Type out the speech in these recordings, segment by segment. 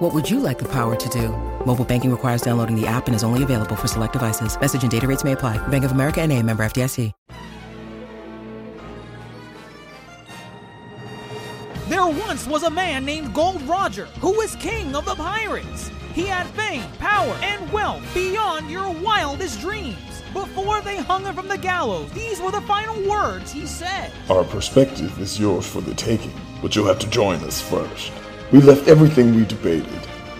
What would you like the power to do? Mobile banking requires downloading the app and is only available for select devices. Message and data rates may apply. Bank of America and a member FDIC. There once was a man named Gold Roger who was king of the pirates. He had fame, power, and wealth beyond your wildest dreams. Before they hung him from the gallows, these were the final words he said. Our perspective is yours for the taking, but you'll have to join us first. We left everything we debated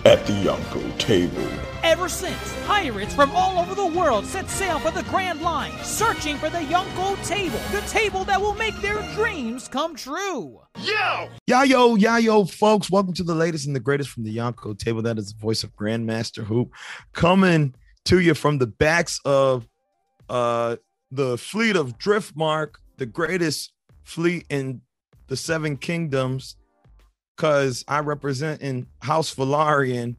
at the Yonko table. Ever since, pirates from all over the world set sail for the Grand Line, searching for the Yonko table, the table that will make their dreams come true. Yo! Yayo, yayo, folks. Welcome to the latest and the greatest from the Yonko table. That is the voice of Grandmaster Hoop coming to you from the backs of uh the fleet of Driftmark, the greatest fleet in the seven kingdoms, because I represent in House Velaryon.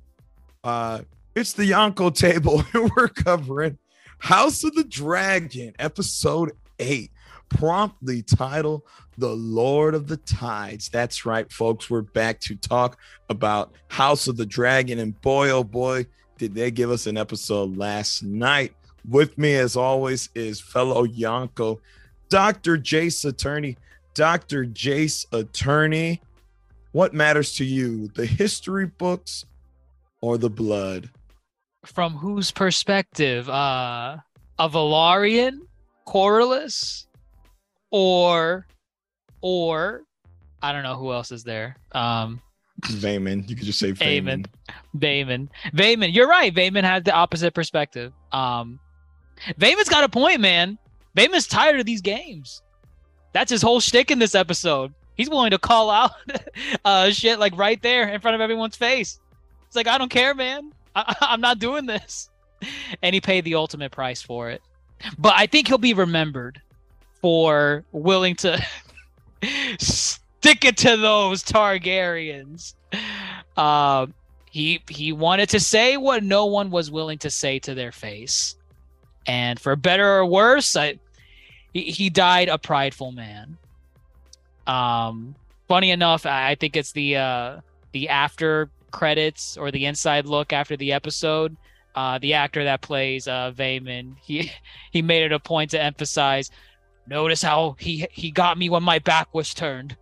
Uh it's the Yonko table, and we're covering House of the Dragon, episode eight, promptly titled The Lord of the Tides. That's right, folks. We're back to talk about House of the Dragon. And boy, oh boy, did they give us an episode last night. With me, as always, is fellow Yonko, Dr. Jace Attorney. Dr. Jace Attorney, what matters to you, the history books or the blood? From whose perspective? Uh, a Velaryon, Corlys, or, or, I don't know who else is there. Um, Vaemon. You could just say Vaemon. Vaemon. Vaemon. You're right. Vaemon has the opposite perspective. Um, Vaemon's got a point, man. Vaemon's tired of these games. That's his whole shtick in this episode. He's willing to call out uh, shit like right there in front of everyone's face. It's like I don't care, man. I- I'm not doing this. And he paid the ultimate price for it. But I think he'll be remembered for willing to stick it to those Targaryens. Uh, he he wanted to say what no one was willing to say to their face, and for better or worse, I, he he died a prideful man. Um, funny enough, I think it's the uh, the after credits or the inside look after the episode. Uh, the actor that plays uh, Vaemon, he he made it a point to emphasize. Notice how he he got me when my back was turned.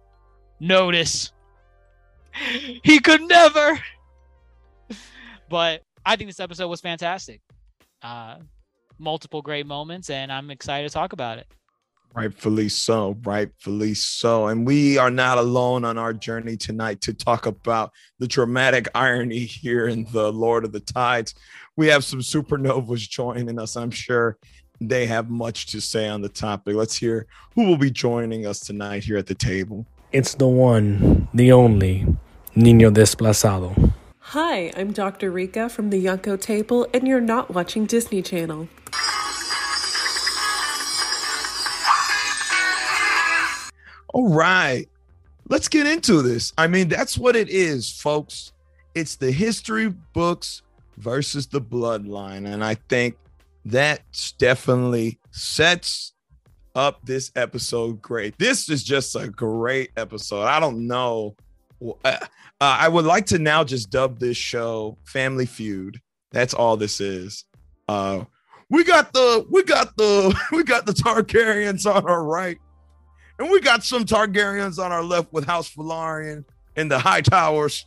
Notice. He could never. But I think this episode was fantastic. Uh, multiple great moments, and I'm excited to talk about it. Rightfully so, rightfully so. And we are not alone on our journey tonight to talk about the dramatic irony here in the Lord of the Tides. We have some supernovas joining us. I'm sure they have much to say on the topic. Let's hear who will be joining us tonight here at the table. It's the one, the only, Nino Dezplazado. Hi, I'm Dr. Rika from the Yonko table, and you're not watching Disney Channel. All right. Let's get into this. I mean, that's what it is, folks. It's the history books versus the bloodline. And I think that definitely sets up this episode great. This is just a great episode. I don't know. Uh, uh, I would like to now just dub this show Family Feud. That's all this is. Uh, we got the we got the we got the Targaryens on our right, and we got some Targaryens on our left with House Velaryon and the High Towers.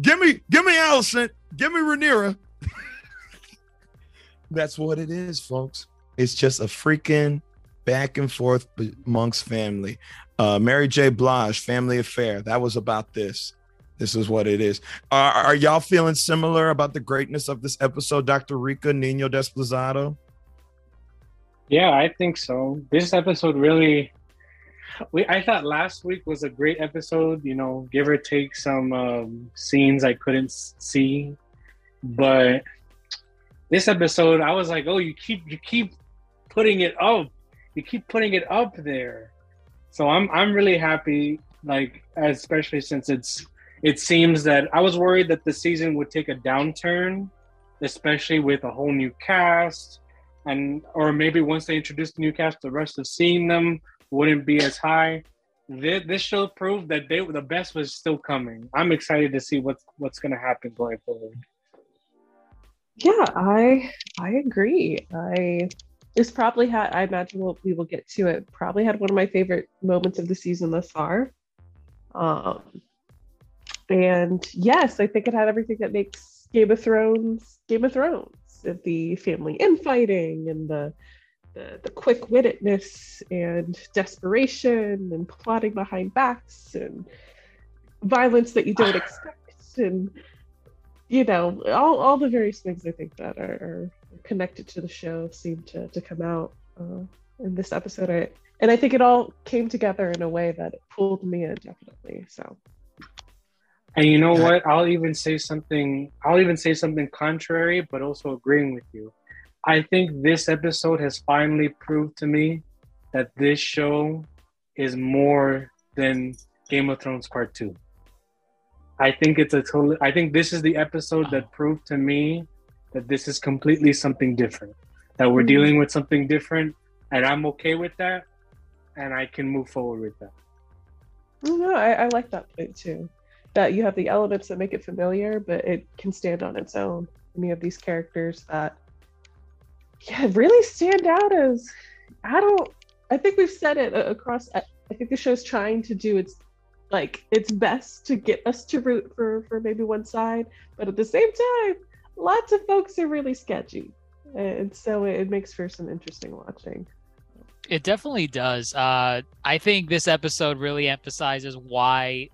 Give me give me Alicent. give me Rhaenyra. That's what it is, folks. It's just a freaking back and forth amongst family. Uh, Mary J. Blige, Family Affair. That was about this. This is what it is. Are, are y'all feeling similar about the greatness of this episode, Dr. Rika Nino Dezplazado? Yeah, I think so. This episode really we I thought last week was a great episode, you know, give or take some um, scenes I couldn't see. But this episode I was like, "Oh, you keep you keep putting it up. you keep putting it up there. So I'm I'm really happy, like especially since it's it seems that I was worried that the season would take a downturn, especially with a whole new cast, and or maybe once they introduce the new cast, the rest of seeing them wouldn't be as high. This, this show proved that they the best was still coming. I'm excited to see what's what's going to happen going forward. Yeah, I I agree. I this probably had I imagine we'll, we will get to it. Probably had one of my favorite moments of the season thus far. Um, and yes, I think it had everything that makes Game of Thrones Game of Thrones. The family infighting and the the, the quick wittedness and desperation and plotting behind backs and violence that you don't expect and you know all, all the various things i think that are, are connected to the show seem to, to come out uh, in this episode. I, and i think it all came together in a way that pulled me in definitely so. And you know what? I'll even say something i'll even say something contrary but also agreeing with you I think this episode has finally proved to me that this show is more than Game of Thrones Part 2. I think it's a totally I think this is the episode that proved to me that this is completely something different. That we're mm-hmm. dealing with something different and I'm okay with that and I can move forward with that. No, I, I like that point too. That you have the elements that make it familiar, but it can stand on its own. And you have these characters that yeah, really stand out as I don't. I think we've said it across. I think the show's trying to do its like its best to get us to root for for maybe one side, but at the same time, lots of folks are really sketchy, and so it makes for some interesting watching. It definitely does. Uh, I think this episode really emphasizes why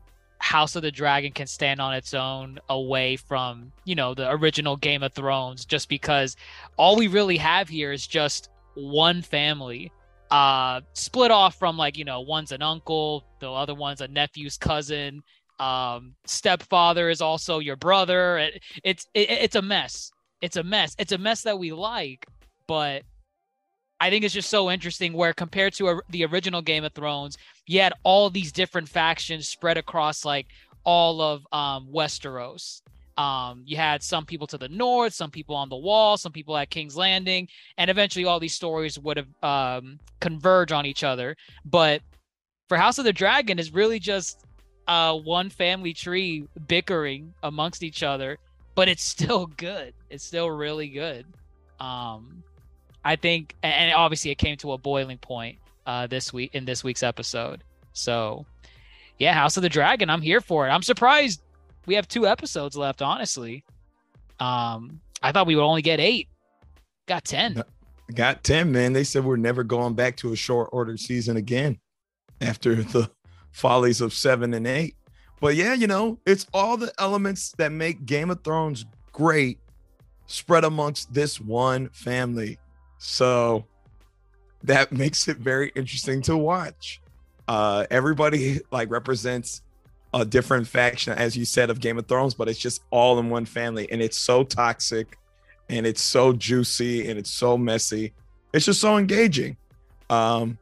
House of the Dragon can stand on its own away from, you know, the original Game of Thrones just because all we really have here is just one family uh split off from like, you know, one's an uncle, the other one's a nephew's cousin, um stepfather is also your brother. It, it's it, it's a mess. It's a mess. It's a mess that we like, but I think it's just so interesting where compared to a, the original Game of Thrones, you had all these different factions spread across like all of um, Westeros. Um, you had some people to the north, some people on the wall, some people at King's Landing, and eventually all these stories would have um, converge on each other. But for House of the Dragon is really just uh, one family tree bickering amongst each other, but it's still good. It's still really good. Um, I think, and obviously it came to a boiling point uh, this week in this week's episode. So, yeah, House of the Dragon, I'm here for it. I'm surprised we have two episodes left. Honestly, um, I thought we would only get eight. Got ten. Got ten, man. They said we're never going back to a short order season again after the follies of seven and eight. But yeah, you know, it's all the elements that make Game of Thrones great spread amongst this one family. So that makes it very interesting to watch. Uh, everybody like represents a different faction, as you said, of Game of Thrones, but it's just all in one family, and it's so toxic, and it's so juicy, and it's so messy. It's just so engaging. Um,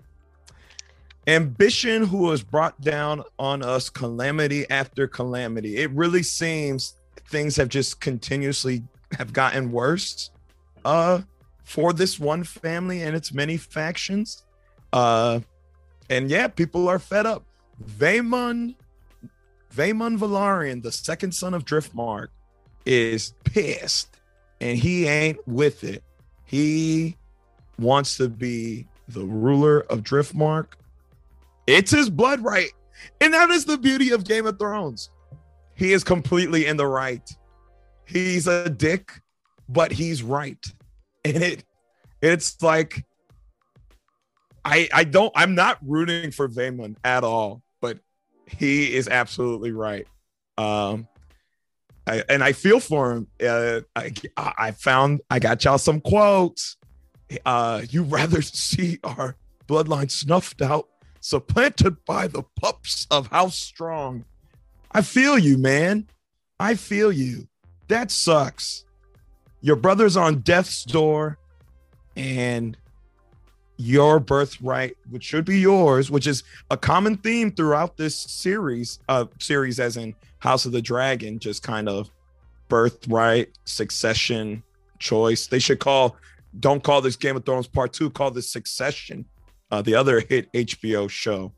ambition, who has brought down on us calamity after calamity. It really seems things have just continuously have gotten worse. Uh, for this one family and its many factions. Uh, and yeah, people are fed up. Vaemon, Vaemon Velaryon, the second son of Driftmark, is pissed and he ain't with it. He wants to be the ruler of Driftmark. It's his blood right. And that is the beauty of Game of Thrones. He is completely in the right. He's a dick, but he's right and it it's like I I don't I'm not rooting for Vaemon at all, but he is absolutely right. Um I, and I feel for him. Uh, I I found I got y'all some quotes. Uh, you rather see our bloodline snuffed out, supplanted by the pups of House Strong. I feel you, man. I feel you. That sucks your brother's on death's door and your birthright, which should be yours, which is a common theme throughout this series, uh series as in House of the Dragon, just kind of birthright, succession, choice. They should call don't call this Game of Thrones part two, call this Succession, uh, the other hit HBO show.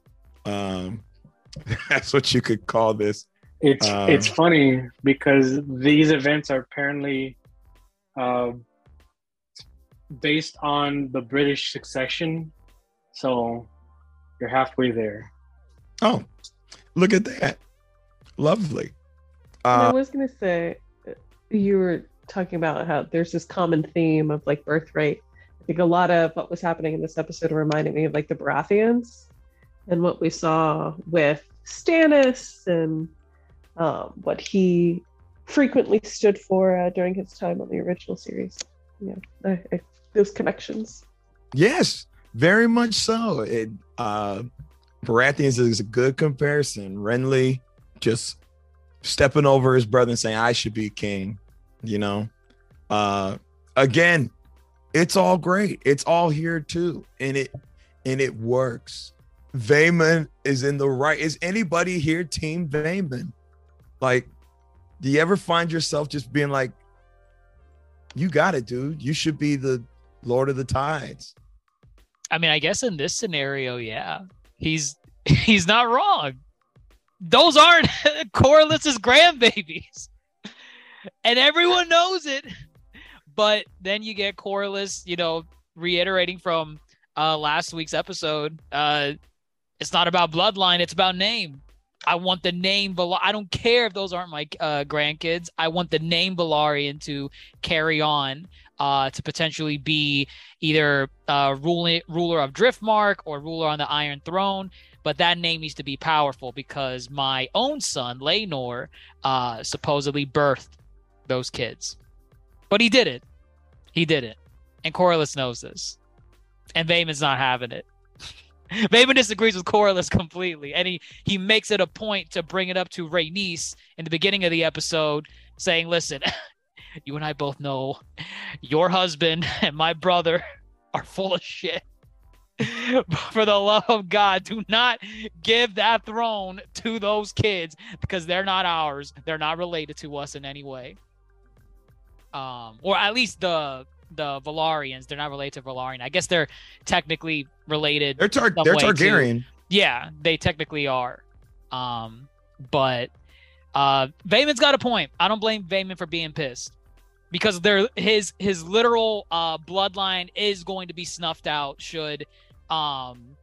Um, that's what you could call this. It's Um, it's funny because these events are apparently uh, based on the British succession, so you're halfway there. Oh, look at that. Lovely. And I Uh, was gonna say, uh, you were talking about how there's this common theme of like birthright. I think a lot of what was happening in this episode reminded me of like the Baratheons and what we saw with Stannis and um, what he frequently stood for uh, during his time on the original series. Yeah, I, I, those connections. yes, very much so. It uh Baratheons is a good comparison. Renly just stepping over his brother and saying, I should be king, you know. Uh again, it's all great. It's all here too. And it and it works. Vayman is in the right. Is anybody here team Vayman? Like, do you ever find yourself just being like, you got it, dude. You should be the Lord of the Tides. I mean, I guess in this scenario, yeah, he's he's not wrong. Those aren't Corlys's grandbabies, and everyone knows it. But then you get Corlys, you know, reiterating from uh, last week's episode. Uh, it's not about bloodline; it's about name. I want the name. Val- I don't care if those aren't my uh, grandkids. I want the name Velaryon to carry on uh, to potentially be either uh, ruling ruler of Driftmark or ruler on the Iron Throne. But that name needs to be powerful because my own son, Laenor, uh, supposedly birthed those kids. But he did it. He did it. And Corlys knows this. And Vaemon's not having it. Vaemon disagrees with Corlys completely. And he, he makes it a point to bring it up to Rhaenys in the beginning of the episode, saying, listen, you and I both know your husband and my brother are full of shit. For the love of God, do not give that throne to those kids because they're not ours. They're not related to us in any way. Um, or at least the the Velaryons, they're not related to Velaryon. I guess they're technically related. They're Tar- they're too. Targaryen. Yeah, they technically are. Um, but uh Vayman's got a point. I don't blame Vayman for being pissed. Because there his his literal uh bloodline is going to be snuffed out should um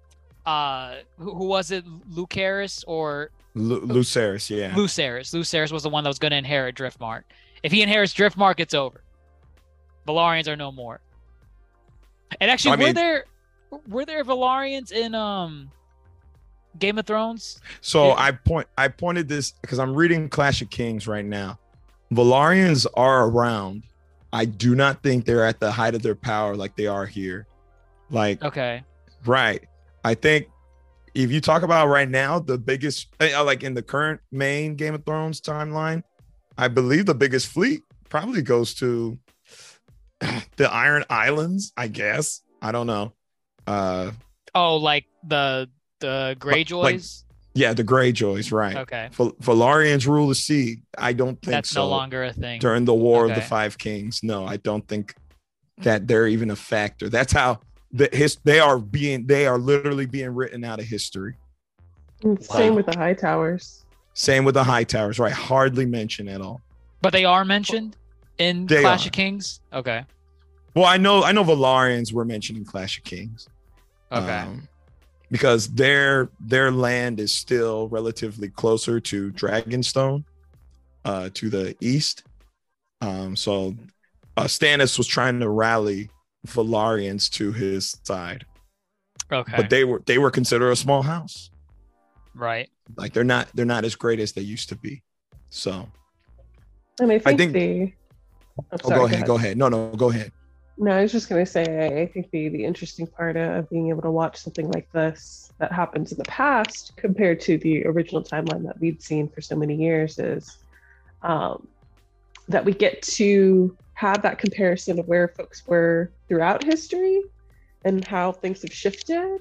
uh who, who was it Lucaris or Lu- Lucerys, yeah. Lucerys. Lucerys was the one that was going to inherit Driftmark. If he inherits Driftmark, it's over. Velaryons are no more. And actually, I were mean- there were there Velaryons in um Game of Thrones? So Yeah. I point I pointed this because I'm reading Clash of Kings right now. Velaryons are around. I do not think they're at the height of their power like they are here. Like Okay. right. I think if you talk about right now, the biggest uh, like in the current main Game of Thrones timeline, I believe the biggest fleet probably goes to the Iron Islands, I guess. I don't know. Uh Oh, like the the Greyjoys. yeah, the Greyjoys, right. okay, Val- Velaryons rule the sea. I don't think that's so. no longer a thing. during the War of the Five Kings. No, I don't think that they're even a factor. That's how the his they are being they are literally being written out of history. And Same with the high towers. Same with the High Towers, right? Hardly mentioned at all. But they are mentioned in They Clash are. of Kings. Okay. Well, I know I know Velaryons were mentioned in Clash of Kings. Okay. um, because their their land is still relatively closer to Dragonstone, uh, to the east. Um, so uh, Stannis was trying to rally Velaryons to his side, okay. but they were they were considered a small house. right. Like they're not they're not as great as they used to be. So And I think, think- the. Oh, sorry, go ahead, go ahead. No, no, go ahead. No, I was just going to say, I, I think the, the interesting part of being able to watch something like this that happens in the past compared to the original timeline that we'd seen for so many years is um, that we get to have that comparison of where folks were throughout history and how things have shifted.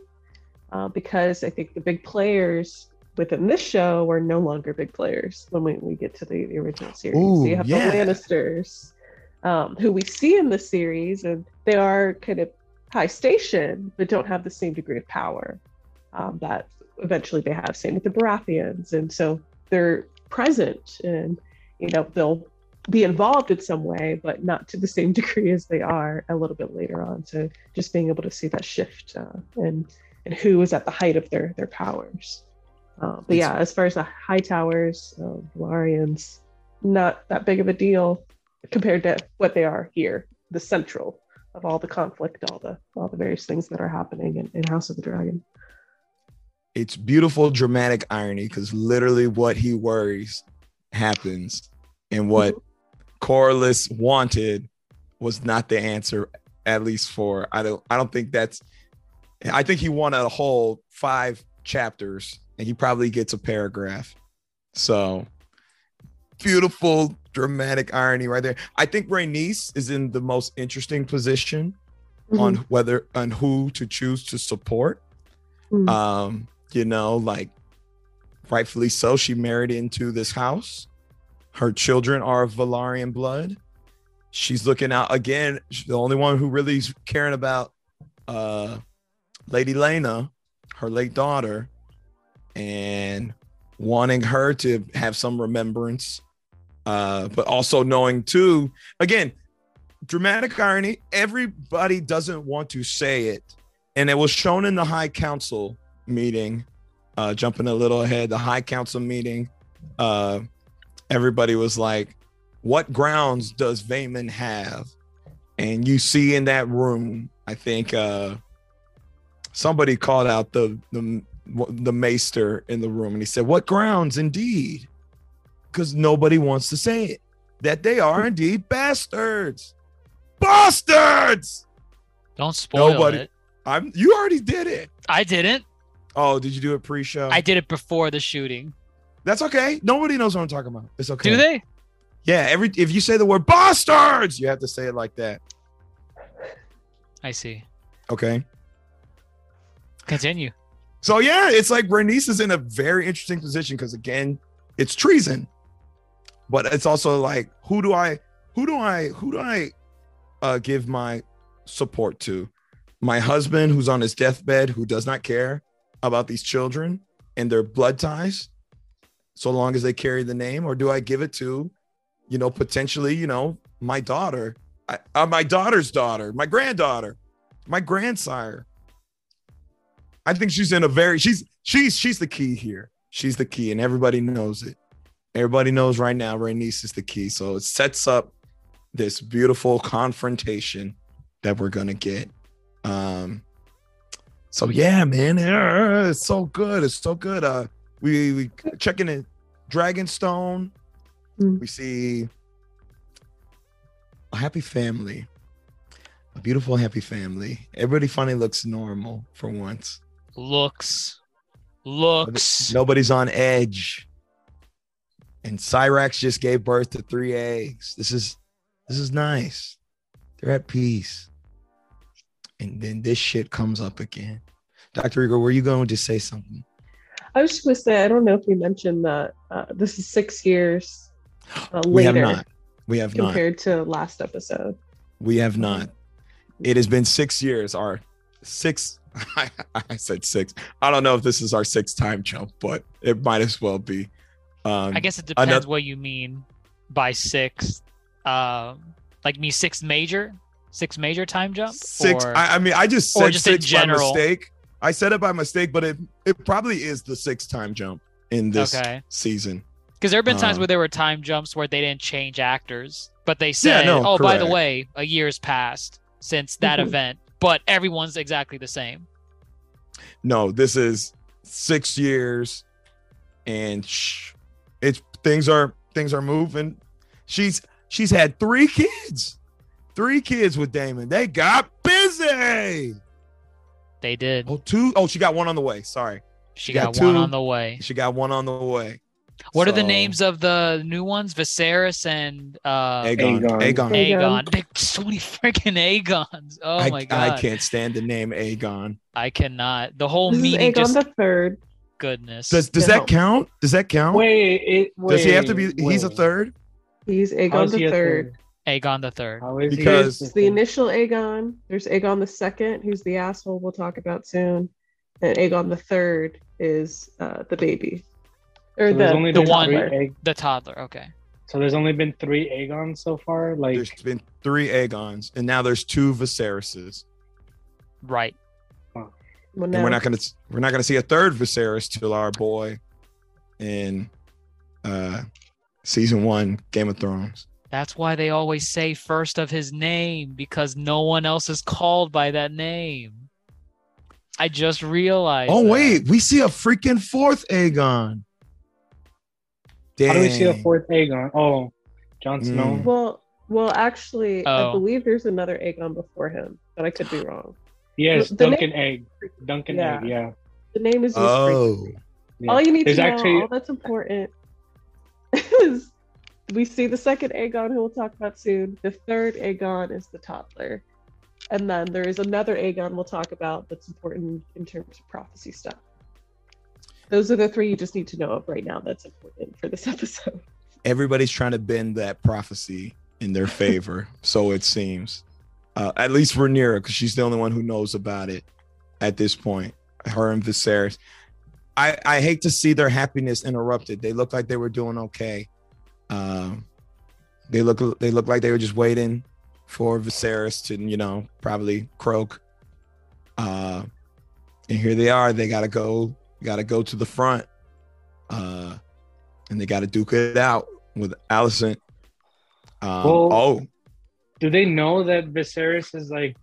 Uh, because I think the big players within this show are no longer big players when we, we get to the, the original series. Ooh, so you have yeah. the Lannisters, um, who we see in the series, and they are kind of high station, but don't have the same degree of power um, that eventually they have. Same with the Baratheons, and so they're present, and you know they'll be involved in some way, but not to the same degree as they are a little bit later on. So just being able to see that shift uh, and and who is at the height of their their powers. Uh, but yeah, as far as the high towers, uh, Velaryons, not that big of a deal compared to what they are here, the central of all the conflict, all the all the various things that are happening in, in House of the Dragon. It's beautiful dramatic irony because literally what he worries happens, and what mm-hmm. Corlys wanted was not the answer. At least for I don't I don't think that's. I think he won a whole five chapters, and he probably gets a paragraph. So beautiful dramatic irony right there. I think Rhaenys is in the most interesting position on whether on who to choose to support. Mhm. Um, you know, like rightfully so, she married into this house. Her children are of Velaryon blood. She's looking out again. She's the only one who really is caring about uh Lady Laena, her late daughter, and wanting her to have some remembrance. Uh, but also knowing too, again, dramatic irony, everybody doesn't want to say it. And it was shown in the High Council meeting, uh, jumping a little ahead, the High Council meeting. Uh, everybody was like, What grounds does Veyman have? And you see in that room, I think uh, somebody called out the, the the maester in the room and he said, What grounds indeed? Because nobody wants to say it. That they are indeed bastards. Bastards! Don't spoil Nobody- it. I'm you already did it. I didn't. Oh, did you do it pre-show? I did it before the shooting. That's okay. Nobody knows what I'm talking about. It's okay. Do they? Yeah, every if you say the word bastards, you have to say it like that. I see. Okay. Continue. So yeah, it's like Bernice is in a very interesting position because again, it's treason. But it's also like, who do I who do I who do I uh give my support to? My husband who's on his deathbed who does not care about these children and their blood ties, so long as they carry the name, or do I give it to, you know, potentially, you know, my daughter, I, uh, my daughter's daughter, my granddaughter, my grandsire? I think she's in a very she's she's she's the key here. She's the key, and everybody knows it. Everybody knows right now Rhaenys is the key. So it sets up this beautiful confrontation that we're gonna get. Um so yeah, man, it's so good. It's so good. Uh we we checking in Dragonstone. Mm. We see a happy family. A beautiful happy family. Everybody finally looks normal for once. Looks. Looks. Nobody's on edge. And Syrax just gave birth to three eggs. This is this is nice. They're at peace. And then this shit comes up again. Dr. Igor, were you going to say something? I was just going to say, I don't know if we mentioned that uh, this is six years uh, later We have not. We have not. compared to last episode. We have not. It has been six years. Our six, I said six. I don't know if this is our sixth time jump, but it might as well be. Um, I guess it depends another- what you mean by six. Um, like me six major, six major time jump. six. Or, I, I mean, I just said just six by mistake. I said it by mistake, but it it probably is the sixth time jump in this okay, season. because there have been times um, where there were time jumps where they didn't change actors, but they said, no, "Oh, by the way, a year's passed since that Mhm. event," but everyone's exactly the same. No, this is six years, and shh, it's things are things are moving. She's she's had three kids, three kids with Daemon. They got busy. They did. Oh, two. Oh, she got one on the way. Sorry, She got got, one two. on the way. she got one on the way. What are the names of the new ones? Viserys and uh, Aegon. Aegon. Aegon. Aegon. Aegon. Big, so many freaking Aegons. Oh I, my god. I can't stand the name Aegon. I cannot. The whole This is meaning Aegon just the third. Goodness. Does does No. that count? Does that count? Wait, it, does he have to be? wait, He's a third. He's Aegon is he the a third. Aegon the third. How is he Because- a There's the initial Aegon. There's Aegon the second, who's the asshole we'll talk about soon. And Aegon the third is uh, the baby. Or So the, there's only the one- three egg- The toddler. Okay. So there's only been three Aegons so far. Like There's been three Aegons, and now there's two Viseryses. Right. Well, And we're not gonna we're not gonna see a third Viserys till our boy in uh season one Game of Thrones. That's why they always say first of his name because no one else is called by that name. I just realized. Oh that. wait, we see a freaking fourth Aegon. Dang. how do we see a fourth Aegon? Oh, Jon Mm. Snow. Well, well, actually, I Oh. believe there's another Aegon before him, but I could be wrong. Yes, The name- Duncan Egg. Duncan Yeah. Egg. Yeah. The name is just Oh, yeah. All you need There's to know, actually all that's important, is we see the second Aegon, who we'll talk about soon. The third Aegon is the toddler, and then there is another Aegon we'll talk about that's important in terms of prophecy stuff. Those are the three you just need to know of right now. That's important for this episode. everybody's trying to bend that prophecy in their favor, so it seems. Uh, at least Rhaenyra, because she's the only one who knows about it at this point. Her and Viserys. I, I hate to see their happiness interrupted. They look like they were doing okay. Um, they look they look like they were just waiting for Viserys to you know probably croak. Uh, and here they are. They gotta go. Got to go to the front. Uh, and they got to duke it out with Alicent. Um, Well- oh, Do they know that Viserys is like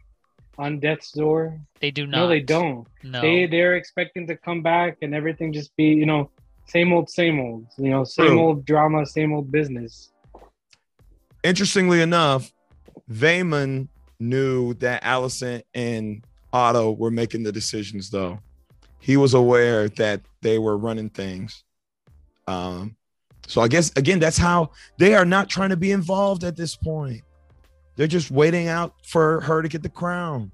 on death's door? They do not. No, they don't. No. They they're expecting to come back and everything just be you know same old same old you know same True. old drama same old business. interestingly enough, Vayman knew that Alicent and Otto were making the decisions, though. He was aware that they were running things. Um, so I guess again, that's how they are not trying to be involved at this point. They're just waiting out for her to get the crown.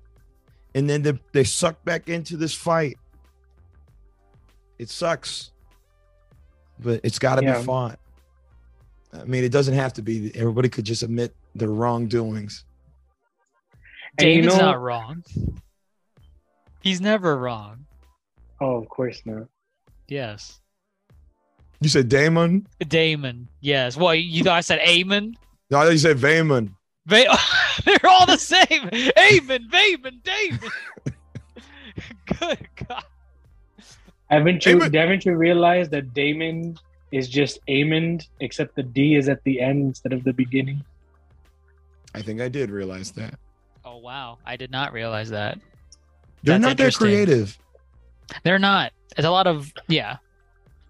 And then they, they suck back into this fight. It sucks. But it's got to Yeah. be fought. I mean, it doesn't have to be. Everybody could just admit their wrongdoings. And you know- not wrong. He's never wrong. Oh, of course not. Yes. You said Daemon? Daemon. Yes. Well, you thought I said Amon? No, I thought you said Vayman. They, they're all the same. Amon, Vayman, Daemon. Good God. Haven't you Aemon- haven't you realized that Daemon is just Aemond, except the D is at the end instead of the beginning? I think I did realize that. Oh wow, I did not realize that. They're That's not that creative. They're not. It's a lot of yeah,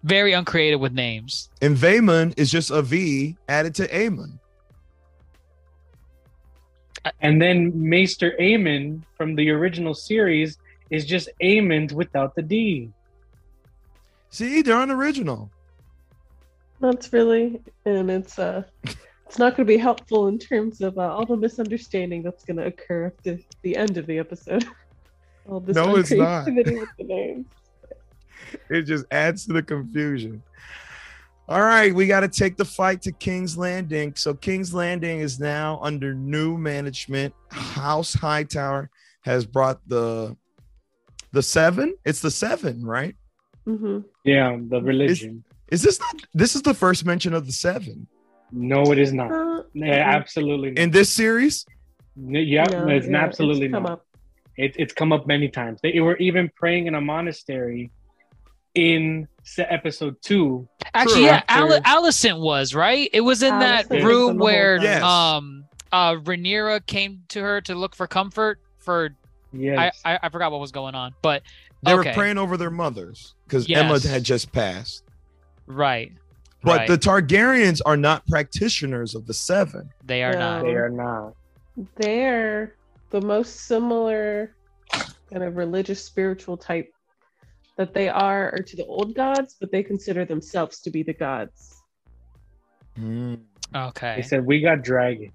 very uncreative with names. And Vayman is just a V added to Amon. And then Maester Aemon from the original series is just Aemond without the D. See, they're unoriginal. That's really, and it's uh, it's not going to be helpful in terms of uh, all the misunderstanding that's going to occur at the, the end of the episode. all this No, it's not. with the names. It just adds to the confusion. All right, we got to take the fight to King's Landing. So King's Landing is now under new management. House Hightower has brought the the seven. It's the seven, right? Mm-hmm. Yeah, the religion. Is this not? This is the first mention of the seven no, it is not. Uh, Yeah, absolutely not. in this series. yeah, no, it's yeah, absolutely come not. up. It, it's come up many times. They were even praying in a monastery in episode two. Actually, yeah, Al- Alicent was right. It was in Alicent that room in where. Yes. um uh Rhaenyra came to her to look for comfort. For Yes. I, I I forgot what was going on, but They Okay. were praying over their mothers because Aemma had just passed. right, But right. the Targaryens are not practitioners of the seven. they are No. not. they are not. They're the most similar kind of religious spiritual type that they are are to the old gods, but they consider themselves to be the gods. Mm. Okay. They said we got dragons.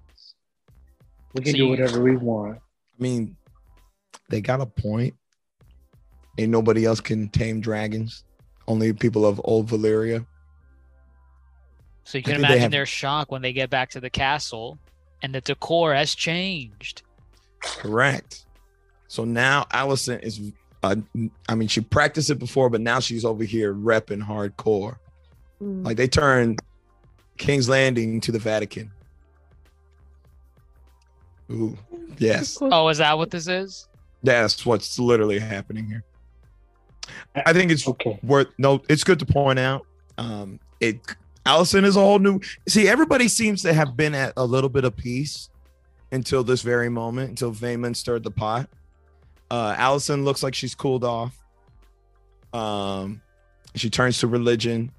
We can So do you- whatever we want. I mean, they got a point. Ain't nobody else can tame dragons. Only people of old Valyria. So you can think they imagine have- their shock when they get back to the castle and the decor has changed. Correct. So now Alicent is. Uh, I mean, she practiced it before, but now she's over here repping hardcore. Mm. Like they turned King's Landing to the Vatican. Ooh, yes, Oh, is that what this is? that's what's literally happening here. I think it's Okay. worth no. It's good to point out. Um, it Alicent is a whole new. See, everybody seems to have been at a little bit of peace until this very moment, until Vayman stirred the pot. Uh, Alicent looks like she's cooled off. Um, she turns to religion.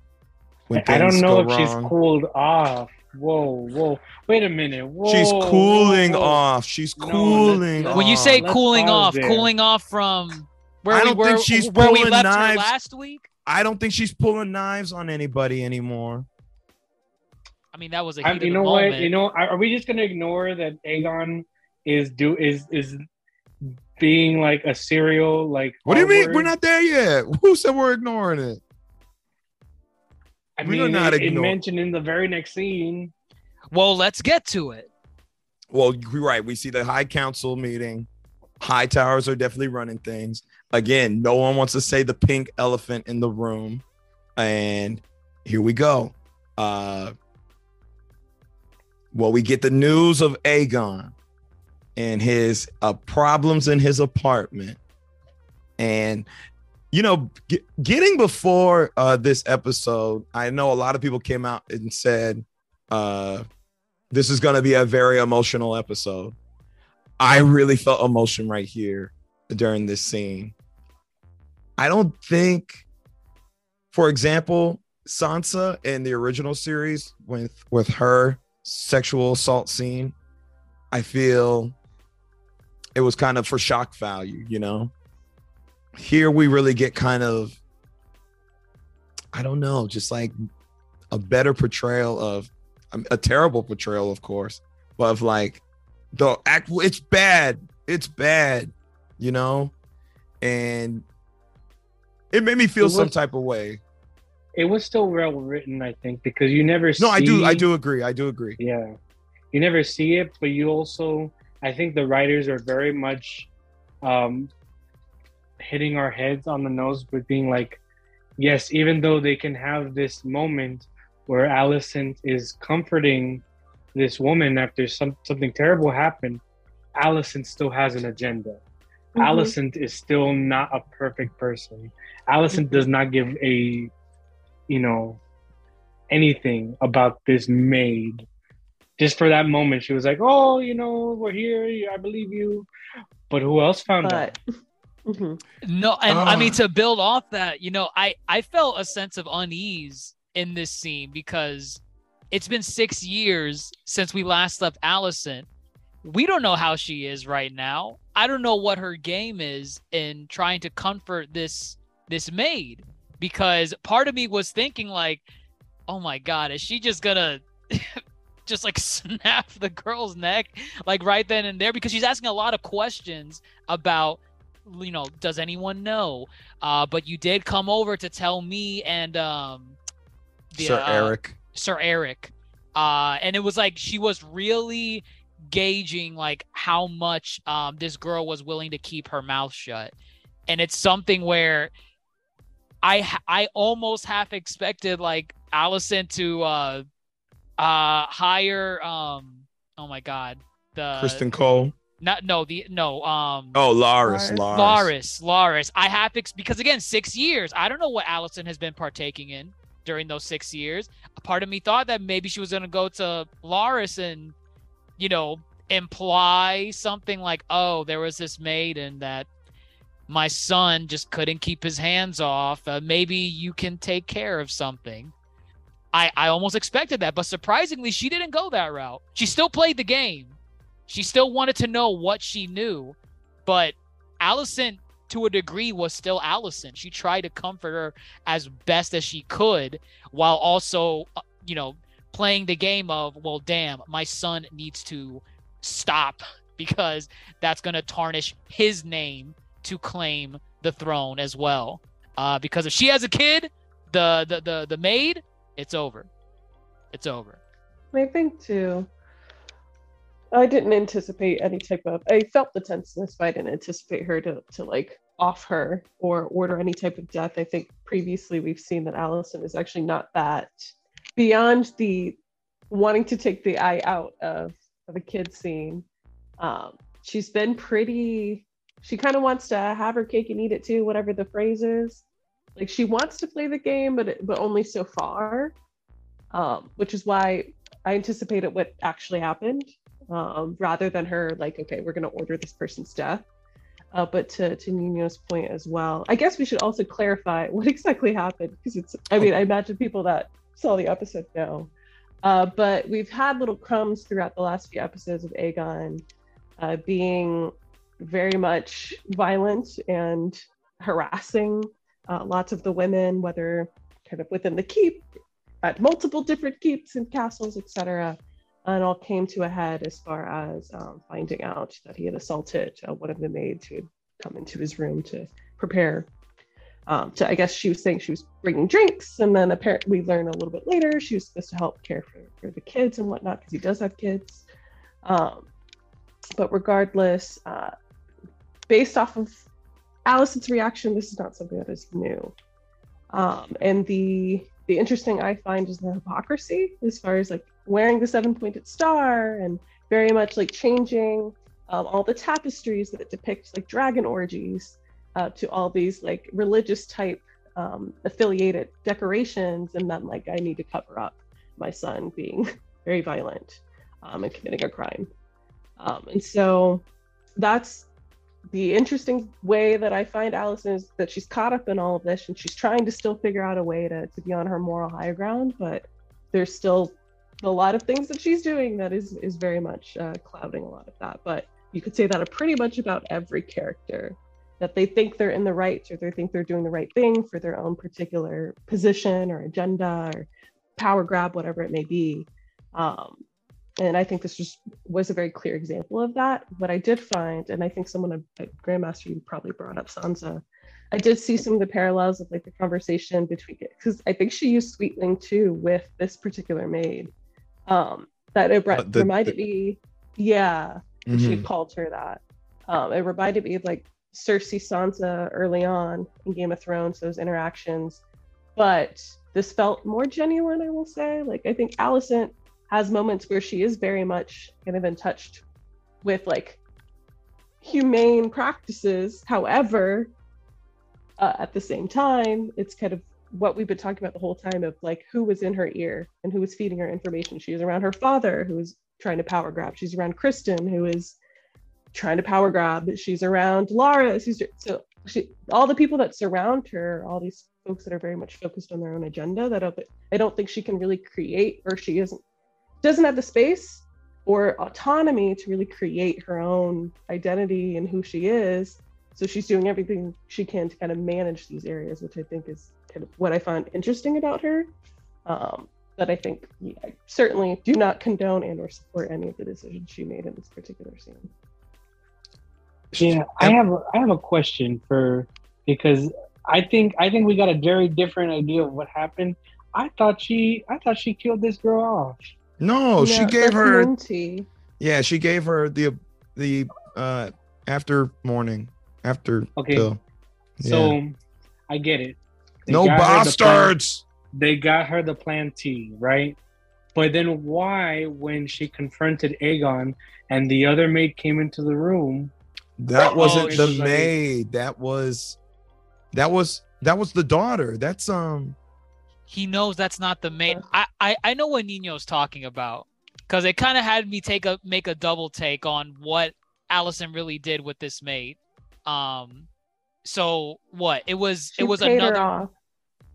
When I don't know go if she's cooled off. Whoa, whoa. Wait a minute. Whoa, She's cooling whoa. off. She's cooling. let's- off. When you say let's cooling off, there. cooling off from where I don't were, think she's where we pulling left knives. last week. I don't think she's pulling knives on anybody anymore. I mean, that was a I, you know the what? You know, are, are we just gonna ignore that Aegon is do is is being like a serial like? What do you mean? R-word? We're not there yet. Who said we're ignoring it? I we mean, are not it, it ignoring- mentioned in the very next scene. well, let's get to it. Well, you're right. We see the High Council meeting. High towers are definitely running things. Again, no one wants to say the pink elephant in the room. And here we go. Uh well, we get the news of Aegon and his uh, problems in his apartment. And you know, ge- getting before uh this episode, I know a lot of people came out and said uh this is going to be a very emotional episode. I really felt emotion right here during this scene. I don't think, for example, Sansa in the original series with with her sexual assault scene, I feel it was kind of for shock value, you know. Here we really get kind of, I don't know, just like a better portrayal of um, a terrible portrayal, of course, but of like the act. It's bad. It's bad, you know, and it made me feel It some type of way. It was still well written, I think, because you never. No, I do. I do agree. I do agree. Yeah, you never see it, but you also, I think the writers are very much um, hitting our heads on the nose with being like, yes, even though they can have this moment where Alicent is comforting this woman after some something terrible happened, Alicent still has an agenda. Mhm. Alicent is still not a perfect person. Alicent does not give a, you know, anything about this maid. Just for that moment, she was like, "Oh, you know, we're here. I believe you." But who else found out? But Mhm. No, and I mean Ah. to build off that, you know, I I felt a sense of unease in this scene because it's been six years since we last left Alicent. We don't know how she is right now. I don't know what her game is in trying to comfort this this maid because part of me was thinking like, oh my god, is she just gonna just like snap the girl's neck like right then and there because she's asking a lot of questions about you know does anyone know uh but you did come over to tell me and um the, Sir uh, Erryk. Sir Erryk. Uh, and it was like she was really gauging like how much um, this girl was willing to keep her mouth shut. And it's something where I I almost half expected like Alicent to uh uh hire um oh my god the Criston Cole. not no the no um Oh, Larys. Larys. Larys. Larys, Larys. I have ex- because again, six years. I don't know what Alicent has been partaking in during those six years. A part of me thought that maybe she was gonna go to Larys and, you know, imply something like, "Oh, there was this maiden that my son just couldn't keep his hands off. Uh, maybe you can take care of something." I I almost expected that, but surprisingly, she didn't go that route. She still played the game. She still wanted to know what she knew, but Alicent to a degree was still Alicent. She tried to comfort her as best as she could while also, uh, you know, playing the game of, well, damn, my son needs to stop because that's going to tarnish his name to claim the throne as well. Uh, because if she has a kid, the the the, the maid, it's over. It's over. I think too. I didn't anticipate any type of. I felt the tenseness, but I didn't anticipate her to to like off her or order any type of death. I think previously we've seen that Alicent is actually not that beyond the wanting to take the eye out of, of a kid scene. Um, she's been pretty. She kind of wants to have her cake and eat it too, whatever the phrase is. Like she wants to play the game, but but only so far. Um, which is why I anticipated what actually happened, um, rather than her like, okay, we're gonna order this person's death. Uh, but to to Nino's point as well, I guess we should also clarify what exactly happened because it's. I mean, I imagine people that saw the episode know. Uh, but we've had little crumbs throughout the last few episodes of Aegon uh, being very much violent and harassing uh, lots of the women, whether kind of within the keep, at multiple different keeps and castles, etc. And all came to a head as far as um, finding out that he had assaulted uh, one of the maids who had come into his room to prepare. Um, to, I guess she was saying she was bringing drinks, and then apparently we learn a little bit later she was supposed to help care for, for the kids and whatnot because he does have kids. Um, but regardless, uh, based off of Alicent's reaction, this is not something that is new. Um, and the the interesting I find is the hypocrisy as far as like wearing the seven pointed star and very much like changing um, all the tapestries that depict like dragon orgies uh, to all these like religious type um, affiliated decorations and then like I need to cover up my son being very violent um, and committing a crime. Um, and so that's the interesting way that I find Alicent is that she's caught up in all of this and she's trying to still figure out a way to, to be on her moral high ground, but there's still a lot of things that she's doing that is is very much uh, clouding a lot of that. But you could say that pretty much about every character that they think they're in the right or they think they're doing the right thing for their own particular position or agenda or power grab, whatever it may be. Um, and I think this just was a very clear example of that. What I did find, and I think someone at Grandmaster you probably brought up Sansa, I did see some of the parallels of like the conversation between because I think she used Sweetling too with this particular maid. Um, that it re- the, reminded the... me, yeah, mm-hmm. she called her that. Um, it reminded me of like Cersei Sansa early on in Game of Thrones, those interactions. But this felt more genuine, I will say. Like I think Alicent has moments where she is very much kind of in touch with like humane practices. However, uh, at the same time, it's kind of what we've been talking about the whole time of like who was in her ear and who was feeding her information. She was around her father, who was trying to power grab. She's around Criston, who is trying to power grab. She's around Lara. She's so she all the people that surround her, all these folks that are very much focused on their own agenda. That I don't think she can really create, or she isn't doesn't have the space or autonomy to really create her own identity and who she is. So she's doing everything she can to kind of manage these areas, which I think is kind of what I find interesting about her. Um, but I think yeah, I certainly do not condone and or support any of the decisions she made in this particular scene. Yeah, I have I have a question for because I think I think we got a very different idea of what happened. I thought she I thought she killed this girl off. No, she gave her. Yeah, she gave her the the uh after morning after. Okay. The, yeah. So I get it. They no bastards. The they got her the plan T, right? But then why, when she confronted Aegon and the other maid came into the room? That oh, wasn't the was maid. Like, that was that was that was the daughter. That's um he knows that's not the main. I I, I know what Nino's talking about because it kind of had me take a make a double take on what Alicent really did with this mate. Um, so what it was she it was paid another. Her off.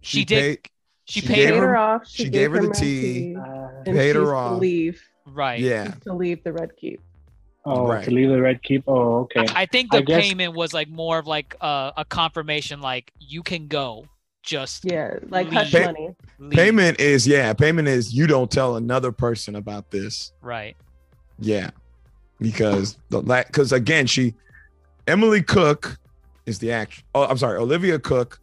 She, she did. Paid, she, she paid her, her off. She, she gave, her the tea. Uh, paid her off. leave. Right. Yeah. To leave the Red Keep. Oh, Right. to leave the red keep. Oh, okay. I think I the guess- payment was like more of like a, a confirmation, like you can go, just Yeah, like Leave. hush Pay- money. leave. Payment is yeah. Payment is you don't tell another person about this. right? Yeah, because the like because again, she Emily Cook is the act. Oh, I'm sorry, Olivia Cooke.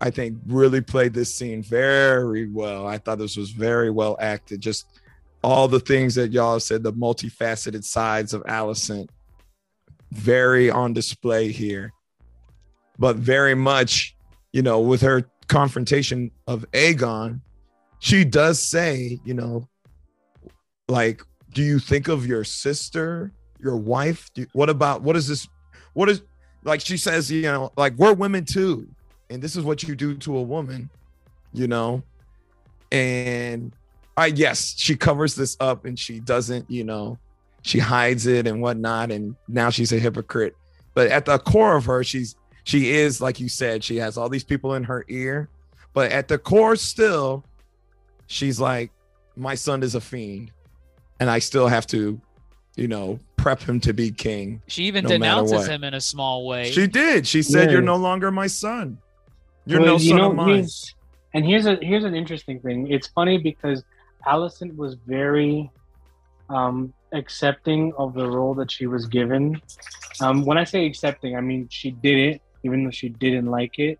I think really played this scene very well. I thought this was very well acted. Just all the things that y'all said, the multifaceted sides of Alicent, very on display here. But very much, you know, with her confrontation of Aegon, she does say, you know, like do you think of your sister your wife? What about what is this what is like she says you know like we're women too and this is what you do to a woman you know? And i yes she covers this up and she doesn't you know she hides it and whatnot and now she's a hypocrite. But at the core of her she's she is like you said she has all these people in her ear but at the core still she's like my son is a fiend and I still have to, you know, prep him to be king. She even No denounces him in a small way. She did. She said, Yeah. "You're no longer my son. You're Well, no son of mine." here's- and here's a here's an interesting thing. It's funny because Alicent was very um, accepting of the role that she was given. Um, when I say accepting, I mean she did it, even though she didn't like it.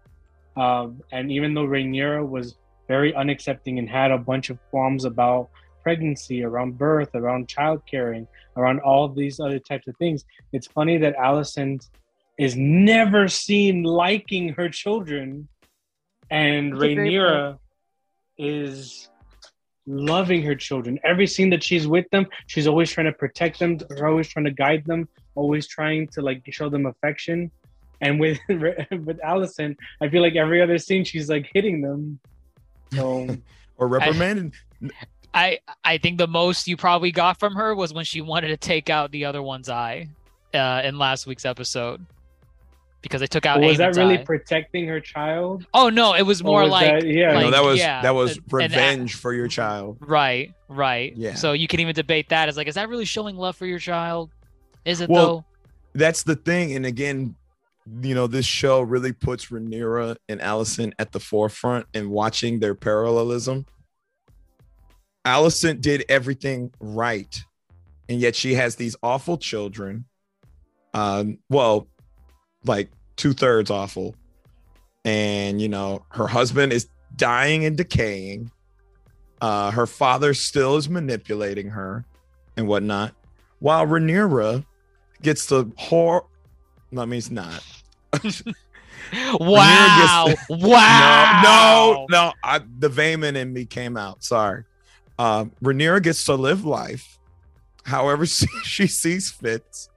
Um, and even though Rhaenyra was very unaccepting and had a bunch of qualms about pregnancy, around birth, around child caring, around all these other types of things, it's funny that Alicent is never seen liking her children, and That's a Rhaenyra is loving her children. Every scene that she's with them, she's always trying to protect them. Always trying to guide them. Always trying to like show them affection. And with with Alicent, I feel like every other scene she's like hitting them. So or reprimanding. I I think the most you probably got from her was when she wanted to take out the other one's eye uh, in last week's episode because they took out. was that really eye. protecting her child? oh no, it was more was like that- yeah. like, no, that was yeah, that was an- an revenge for your child. Right, right. Yeah. So you can even debate that as like, is that really showing love for your child? Is it Well, though? That's the thing. And again, you know, this show really puts Rhaenyra and Alicent at the forefront and watching their parallelism. Alicent did everything right, and yet she has these awful children. Um, well, like two thirds awful, and you know her husband is dying and decaying. Uh, her father still is manipulating her and whatnot, while Rhaenyra gets the whore. No, I mean it's not. Wow! gets wow! No, no, no. I, the Vaemond in me came out. Sorry. Um, Rhaenyra gets to live life however she, she sees fit,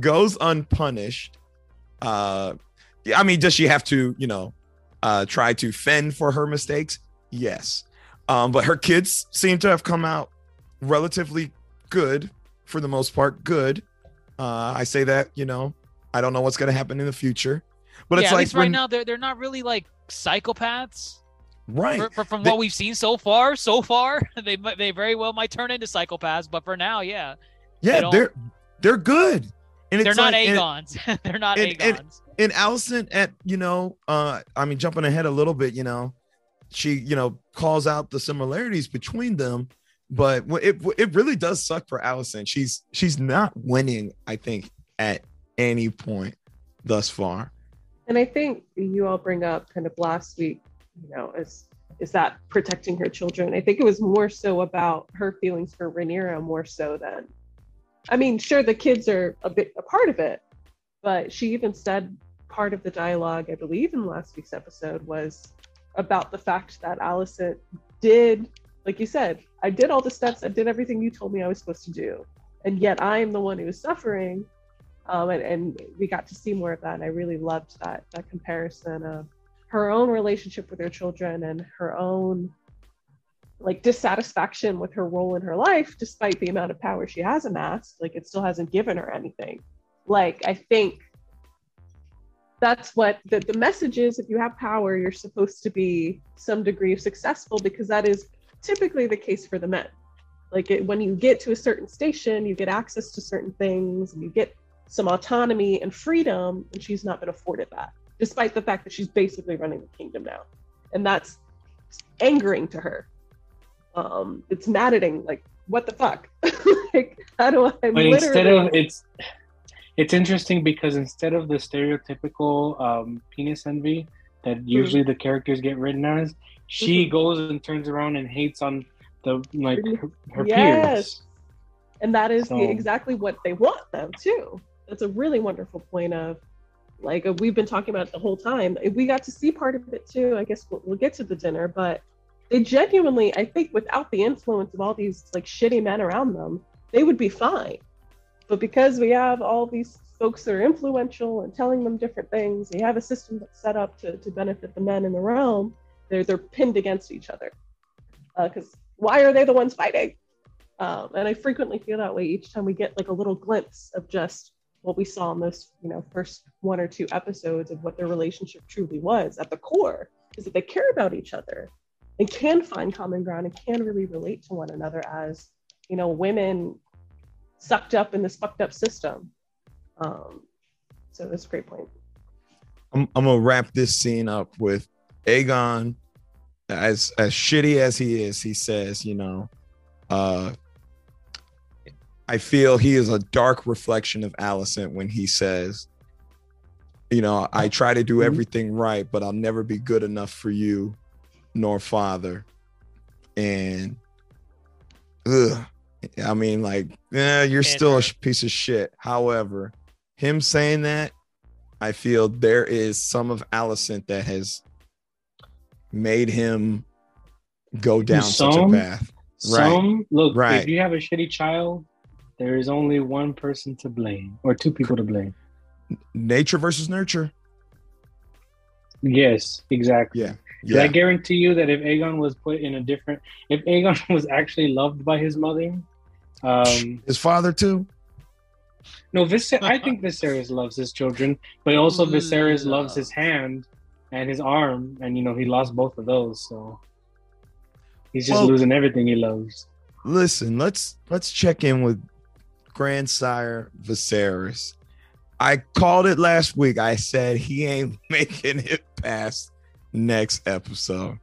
goes unpunished. Uh, yeah, I mean, does she have to, you know, uh, try to fend for her mistakes? Yes. Um, but her kids seem to have come out relatively good for the most part. Good. Uh, I say that, you know, I don't know what's going to happen in the future, but yeah, it's at like least right when- now they're they're not really like psychopaths. right. For, for- from They- what we've seen so far, so far they they very well might turn into psychopaths. But for now, yeah, Yeah, don't- they're they're good. And they're not like, and- Aegons. they're not and- and- Aegons. and Alicent at you know uh I mean jumping ahead a little bit you know she you know calls out the similarities between them but it it really does suck for Alicent she's she's not winning I think at any point thus far And I think you all bring up kind of last week, you know, is is that protecting her children? I think it was more so about her feelings for Rhaenyra more so than I mean, sure the kids are a bit a part of it, but she even said part of the dialogue, I believe in last week's episode, was about the fact that Alicent did, like you said, I did all the steps, I did everything you told me I was supposed to do. And yet I am the one who is suffering um, and, and we got to see more of that. And I really loved that that comparison of her own relationship with her children and her own like dissatisfaction with her role in her life, despite the amount of power she has amassed. Like it still hasn't given her anything. Like I think that's what the, the message is if you have power you're supposed to be some degree of successful because that is typically the case for the men Like it, when you get to a certain station, you get access to certain things, and you get some autonomy and freedom, and she's not been afforded that, despite the fact that she's basically running the kingdom now, and that's angering to her. Um, it's maddening. Like, what the fuck? like, how do I? But instead of it's, it's interesting because instead of the stereotypical um, penis envy that Hmm. usually the characters get written as, she goes and turns around and hates on the like her, her Yes. peers. and that is the, exactly what they want them too that's a really wonderful point of like uh, we've been talking about it the whole time. We got to see part of it too. I guess we'll, we'll get to the dinner but they genuinely i think without the influence of all these like shitty men around them they would be fine. But because we have all these folks that are influential and telling them different things we have a system that's set up to, to benefit the men in the realm they're they're pinned against each other. Because why are they the ones fighting? Um, and I frequently feel that way each time we get like a little glimpse of just what we saw in those, you know, first one or two episodes of what their relationship truly was at the core is that they care about each other and can find common ground and can really relate to one another as, you know, women sucked up in this fucked up system. Um, so that's a great point. I'm, I'm gonna wrap this scene up with Aegon, as as shitty as he is. He says, you know, uh, I feel he is a dark reflection of Alicent when he says, you know, I try to do mm-hmm. everything right, but I'll never be good enough for you, nor father. And, ugh, I mean, like, yeah, you're still a uh, piece of shit. However, him saying that I feel there is some of Alicent that has made him go down such a Some? path. Right. Some look, Right. if you have a shitty child, there is only one person to blame or two people to blame. Nature versus nurture. Yes, exactly. Yeah. Because I guarantee you that if Aegon was put in a different, if Aegon was actually loved by his mother, um, His father too. no, Vis- I think Viserys loves his children, but also Viserys Love. loves his hand and his arm, and you know he lost both of those, so he's just Well- losing everything he loves. Listen, let's let's check in with grandsire Viserys. I called it last week. I said he ain't making it past next episode.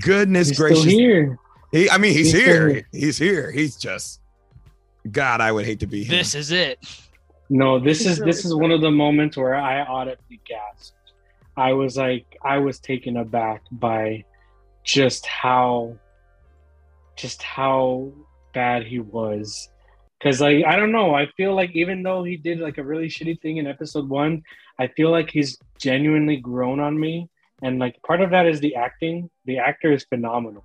Goodness He's gracious. still here. He, I mean, he's, He's here. here. He's here. He's just God, I would hate to be him. This is it. No, this is this is one of the moments where I audibly gasped. I was like, I was taken aback by just how, just how bad he was. Cause like I don't know, I feel like even though he did like a really shitty thing in episode one, I feel like he's genuinely grown on me, and like part of that is the acting. The actor is phenomenal.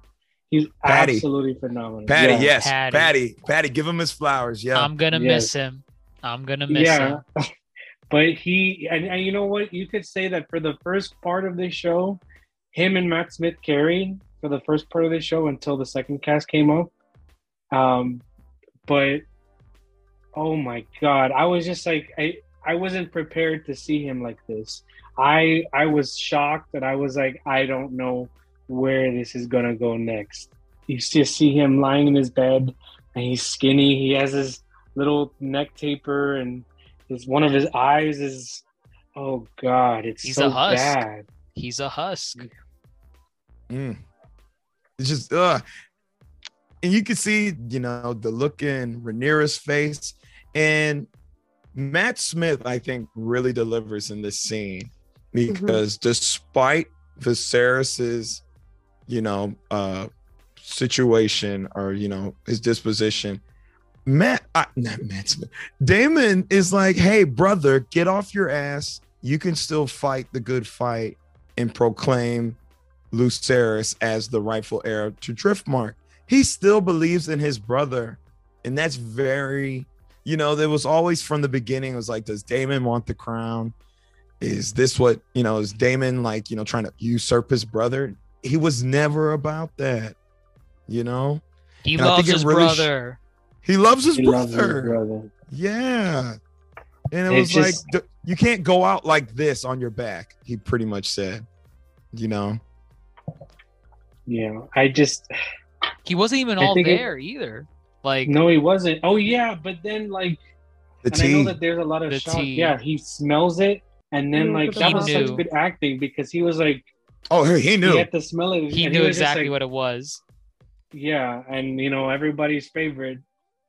He's Paddy. absolutely phenomenal. Paddy, Yeah. yes. Paddy. Paddy. Paddy, give him his flowers. Yeah. I'm gonna Yes. miss him. I'm gonna miss yeah him. but he and, and you know what you could say that for the first part of this show him and matt smith carried for the first part of the show until the second cast came up um but oh my god i was just like i i wasn't prepared to see him like this i i was shocked and i was like i don't know where this is gonna go next you just see him lying in his bed and he's skinny he has his little neck taper and his one of his eyes is oh god it's He's so a husk. bad He's a husk. Mm. It's just uh and you can see, you know, the look in Rhaenyra's face. And Matt Smith, I think, really delivers in this scene because despite Viserys's, you know, uh situation or you know his disposition, Matt, uh, not Matt Smith, Daemon is like, hey, brother, get off your ass. You can still fight the good fight and proclaim Lucerys as the rightful heir to Driftmark. He still believes in his brother. And that's very, you know, there was always from the beginning, it was like, does Daemon want the crown? Is this what, you know, is Daemon like, you know, trying to usurp his brother? He was never about that, you know? He And loves his really sh- brother. He loves his he brother. loves his brother Yeah. And it It's was just- like, "D- you can't go out like this on your back, he pretty much said, you know? yeah i just He wasn't even I all think it- there either. Like No, he wasn't. Oh yeah, but then like, The and I know that there's a lot of The shots. tea. Yeah, he smells it, and then like knew. that was He such good acting because he was like Oh, he, he knew. he had to smell it. he and knew was just exactly like, what it was. Yeah, and you know everybody's favorite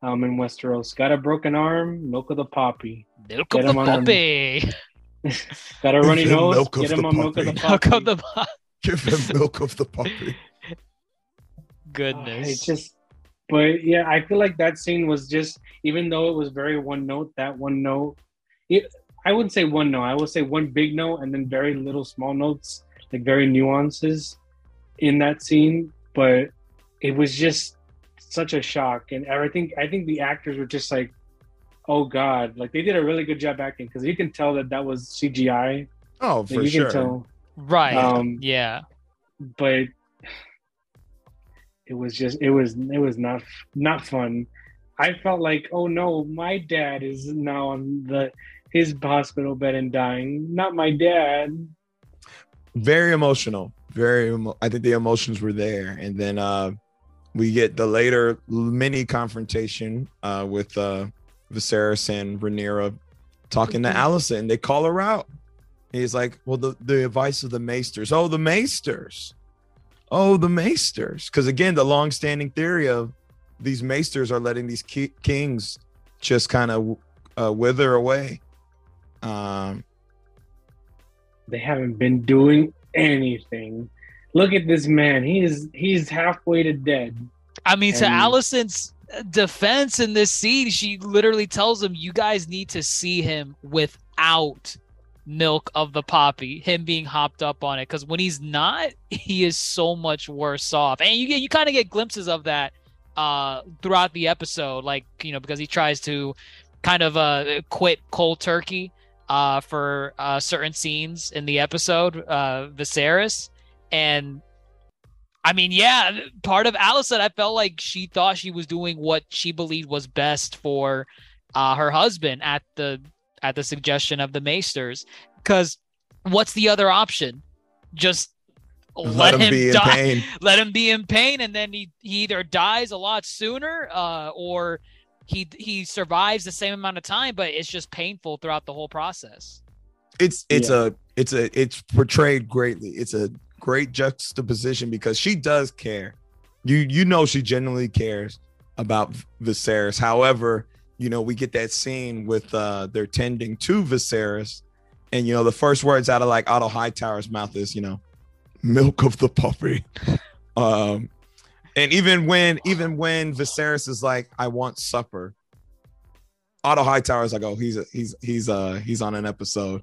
um in Westeros. Got a broken arm, milk of the poppy. Milk Get of the him on them. puppy. Got a runny nose, milk get him the on milk of the puppy. Milk poppy. of the po- Give him milk of the puppy. goodness. It's just, but yeah, I feel like that scene was just, even though it was very one note, that one note, it, I wouldn't say one note, I would say one big note and then very little small notes, like very nuances in that scene. But it was just such a shock. And I think, I think the actors were just like, oh God, like they did a really good job acting because you can tell that that was CGI. Oh, Like, for you sure. can tell. right. Um, yeah. but it was just it was it was not not fun. I felt like oh no my dad is now on the his hospital bed and dying. Not my dad. Very emotional. Very emo- i think the emotions were there. And then uh we get the later mini confrontation uh with uh Viserys and Rhaenyra talking to Mhm. Alicent they call her out. He's like well the the advice of the maesters. Oh the maesters oh the maesters. Because again the long-standing theory of these maesters are letting these ki- kings just kind of uh, wither away. Um they haven't been doing anything. Look at this man. He's he's halfway to dead. I mean, to Alicent's defense in this scene, she literally tells him, "You guys need to see him without milk of the poppy, him being hopped up on it, because when he's not, he is so much worse off." And you get you kind of get glimpses of that uh throughout the episode, like you know, because he tries to kind of uh quit cold turkey uh for uh certain scenes in the episode, uh Viserys, and I mean, yeah, part of Alicent, I felt like she thought she was doing what she believed was best for uh, her husband at the at the suggestion of the Maesters. Because what's the other option? Just let, him, be in die. pain Let him be in pain, and then he, he either dies a lot sooner, uh, or he he survives the same amount of time, but it's just painful throughout the whole process. it's it's a it's a it's portrayed greatly it's a great juxtaposition because she does care you you know she genuinely cares about Viserys however you know we get that scene with uh they're tending to Viserys and you know the first words out of like Otto Hightower's mouth is you know milk of the puppy um and even when even when Viserys is like I want supper Otto Hightower is like oh he's he's he's uh he's on an episode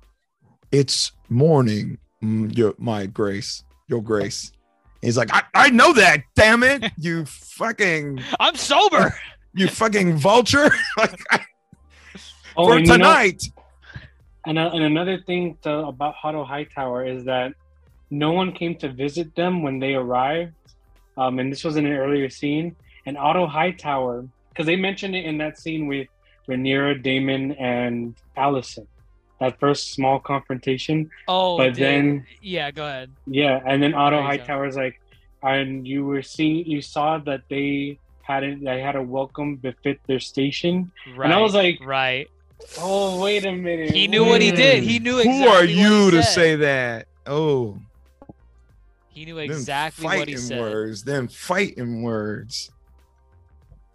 it's morning, your my grace, your grace. He's like, I, I know that, damn it, you fucking, I'm sober. you fucking vulture. like, oh for and you know- tonight. And, uh, and another thing to, about Otto Hightower is that no one came to visit them when they arrived. Um, and this was in an earlier scene. And Otto Hightower, because they mentioned it in that scene with Rhaenyra, Daemon, and Alicent, that first small confrontation. Oh, but did- then, yeah, go ahead. yeah, and then Otto Crazy. Hightower's like, and you were seeing, you saw that they had it, they had a welcome befit their station. Right. And I was like, right. oh, wait a minute. He knew what he did. He knew exactly Who are what you he to said. say that? Oh, He knew them exactly what he fighting said. words, them fighting words.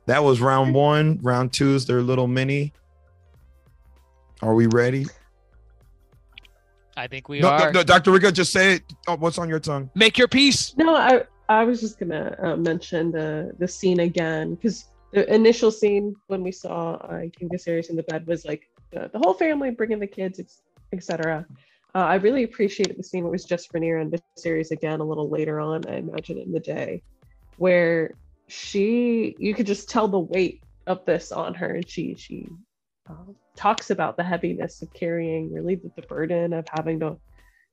That was round one. Round two is their little mini. Are we ready? I think we No, no, are. no, Dr. Reeka, just say it. Oh, what's on your tongue? Make your peace. No, I I was just gonna uh, mention the the scene again because the initial scene when we saw uh, King Viserys in the bed was like the, the whole family bringing the kids, etc. Uh, I really appreciated the scene it was just Rhaenyra and Viserys again a little later on. I imagine in the day, where she you could just tell the weight of this on her, and she she uh, talks about the heaviness of carrying really the, the burden of having to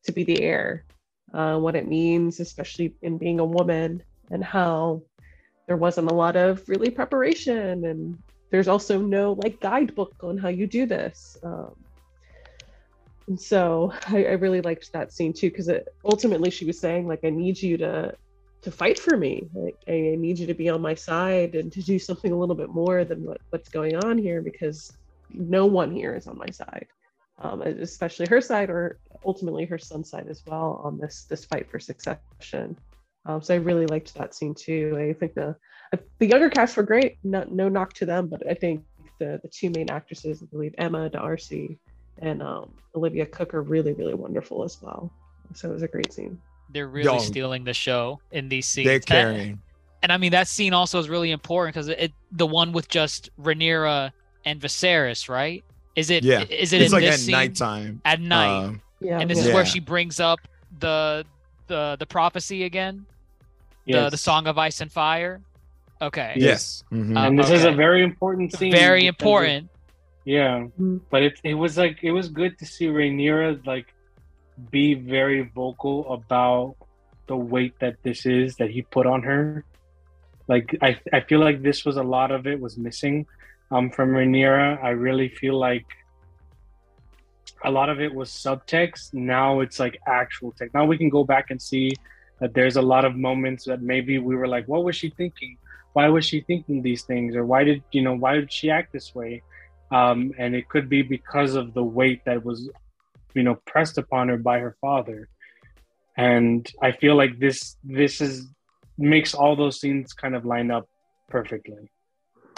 to be the heir uh, what it means, especially in being a woman, and how there wasn't a lot of really preparation, and there's also no like guidebook on how you do this. Um, and so I, I really liked that scene too, because ultimately she was saying like, I need you to to fight for me. Like, I, I need you to be on my side and to do something a little bit more than what, what's going on here because no one here is on my side, um, especially her side or ultimately her son's side as well on this this fight for succession. Um, so I really liked that scene too. I think the the younger cast were great. Not no knock to them, but I think the the two main actresses, I believe Emma D'Arcy and um, Olivia Cooke, are really really wonderful as well. So it was a great scene. They're really Yo. stealing the show in these scenes. They're And- carrying. and I mean that scene also is really important because it the one with just Rhaenyra and Viserys, right? Is it? Yeah. Is it It's in like this at scene? nighttime. At night, Um, Yeah, and this yeah. is where she brings up the the the prophecy again, the Yes. the Song of Ice and Fire. Okay. yes. Mhm. Uh, and this is a very important scene. Very because it- important. yeah, Mhm. but it it was like it was good to see Rhaenyra like be very vocal about the weight that this is that he put on her. Like I I feel like this was a lot of it was missing um from Rhaenyra. I really feel like a lot of it was subtext. Now it's like actual text. Now we can go back and see that there's a lot of moments that maybe we were like, what was she thinking? Why was she thinking these things? Or why did you know why did she act this way? Um, and it could be because of the weight that was, you know, pressed upon her by her father. And I feel like this this is makes all those scenes kind of line up perfectly.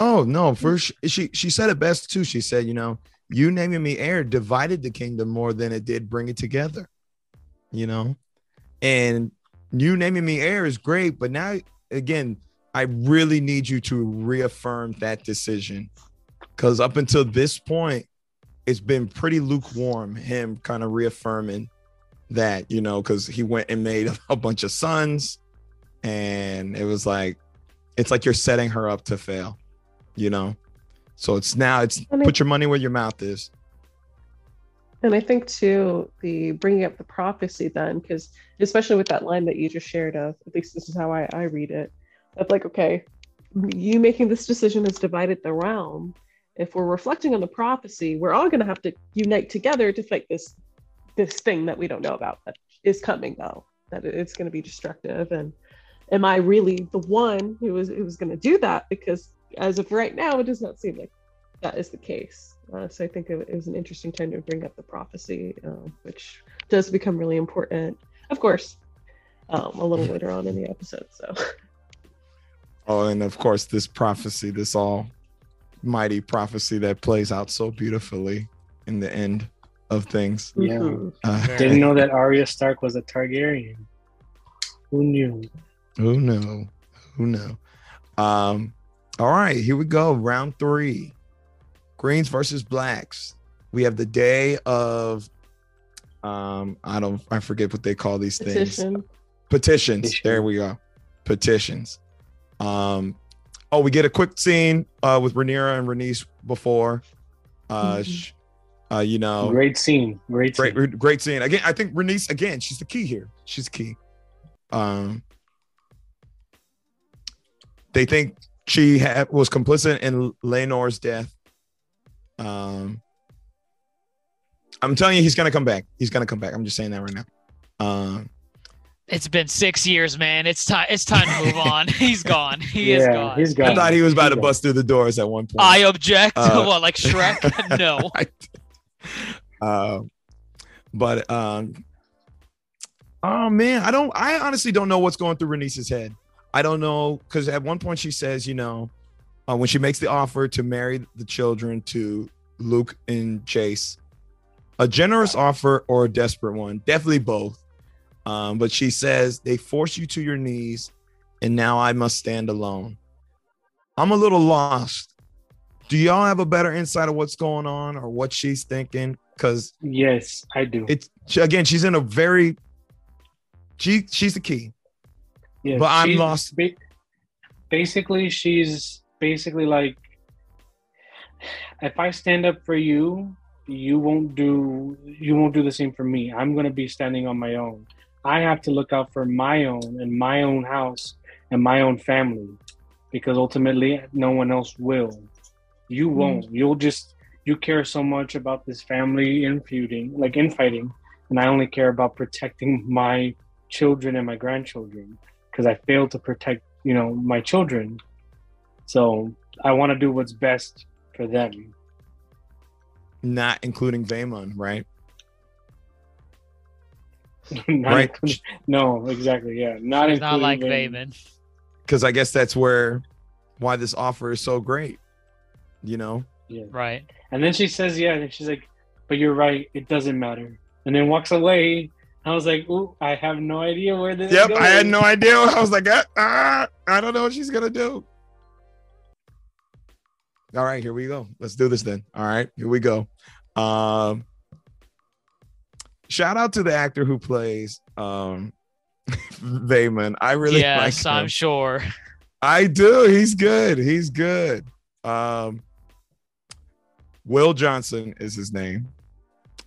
Oh no, first she she said it best too. She said, you know, you naming me heir divided the kingdom more than it did bring it together. You know, and you naming me heir is great, but now again, I really need you to reaffirm that decision because up until this point, it's been pretty lukewarm. Him kind of reaffirming that, you know, because he went and made a bunch of sons, and it was like, it's like you're setting her up to fail you know so it's now it's I mean- put your money where your mouth is And I think too, the bringing up the prophecy then, because especially with that line that you just shared of, at least this is how I, I read it, of like, okay, you making this decision has divided the realm. If we're reflecting on the prophecy, we're all going to have to unite together to fight this this thing that we don't know about that is coming though, that it's going to be destructive. And am I really the one who is who is going to do that? Because as of right now, it does not seem like that is the case. Uh, so I think it, it was an interesting time to bring up the prophecy, uh, which does become really important, of course, um, a little later on in the episode. So oh and of course this prophecy this all mighty prophecy that plays out so beautifully in the end of things Yeah. Mhm. uh, Didn't know that Arya Stark was a Targaryen. Who knew? who knew who knew um all right here we go round three greens versus blacks we have the day of um i don't i forget what they call these things petitions. Petition. There we go. Petitions. Um, oh, we get a quick scene uh with Rhaenyra and Rhaenys before. Uh, Mhm. sh- uh, you know, Great scene. Great scene. great, great scene. Again, I think Rhaenys again. She's the key here. She's key. Um, they think she had, was complicit in Laenor's death. Um, I'm telling you, he's gonna come back. He's gonna come back. I'm just saying that right now. Um, It's been six years, man. It's time. It's time to move on. He's gone. He is gone. he's gone. I thought he was about to Yeah. bust through the doors at one point. I object. Uh, what, like Shrek? no. um, but um, oh man, I don't. I honestly don't know what's going through Rhaenys's head. I don't know because at one point she says, you know, uh, when she makes the offer to marry the children to Luke and Jace, a generous offer or a desperate one, definitely both. Um, but she says they force you to your knees, and now I must stand alone. I'm a little lost. Do y'all have a better insight of what's going on or what she's thinking? Because Yes, I do. it's again, she's in a very she she's the key. Yes, but I'm lost. ba- basically, she's basically like, if I stand up for you, you won't do you won't do the same for me. I'm gonna be standing on my own. I have to look out for my own and my own house and my own family, because ultimately, no one else will. You hmm. won't. You'll just you care so much about this family infeuding, like infighting, and I only care about protecting my children and my grandchildren. Because I failed to protect, you know, my children. So I want to do what's best for them. Not including Vaemond, right? Not Right. including- no, exactly. Yeah, not It's not like Vaemond. Vaemond. Because I guess that's where why this offer is so great. You know, Yeah. Right. And then she says, "Yeah," and she's like, "But you're right. It doesn't matter." And then walks away. I was like, "Ooh, I have no idea where this." Yep, is I had no idea. I was like, ah, ah, I don't know what she's gonna do. All right, here we go. Let's do this then. All right, here we go. Um, shout out to the actor who plays um Vaemond. I really yes, like him. I'm sure. I do. He's good. He's good. Um, Wil Johnson is his name.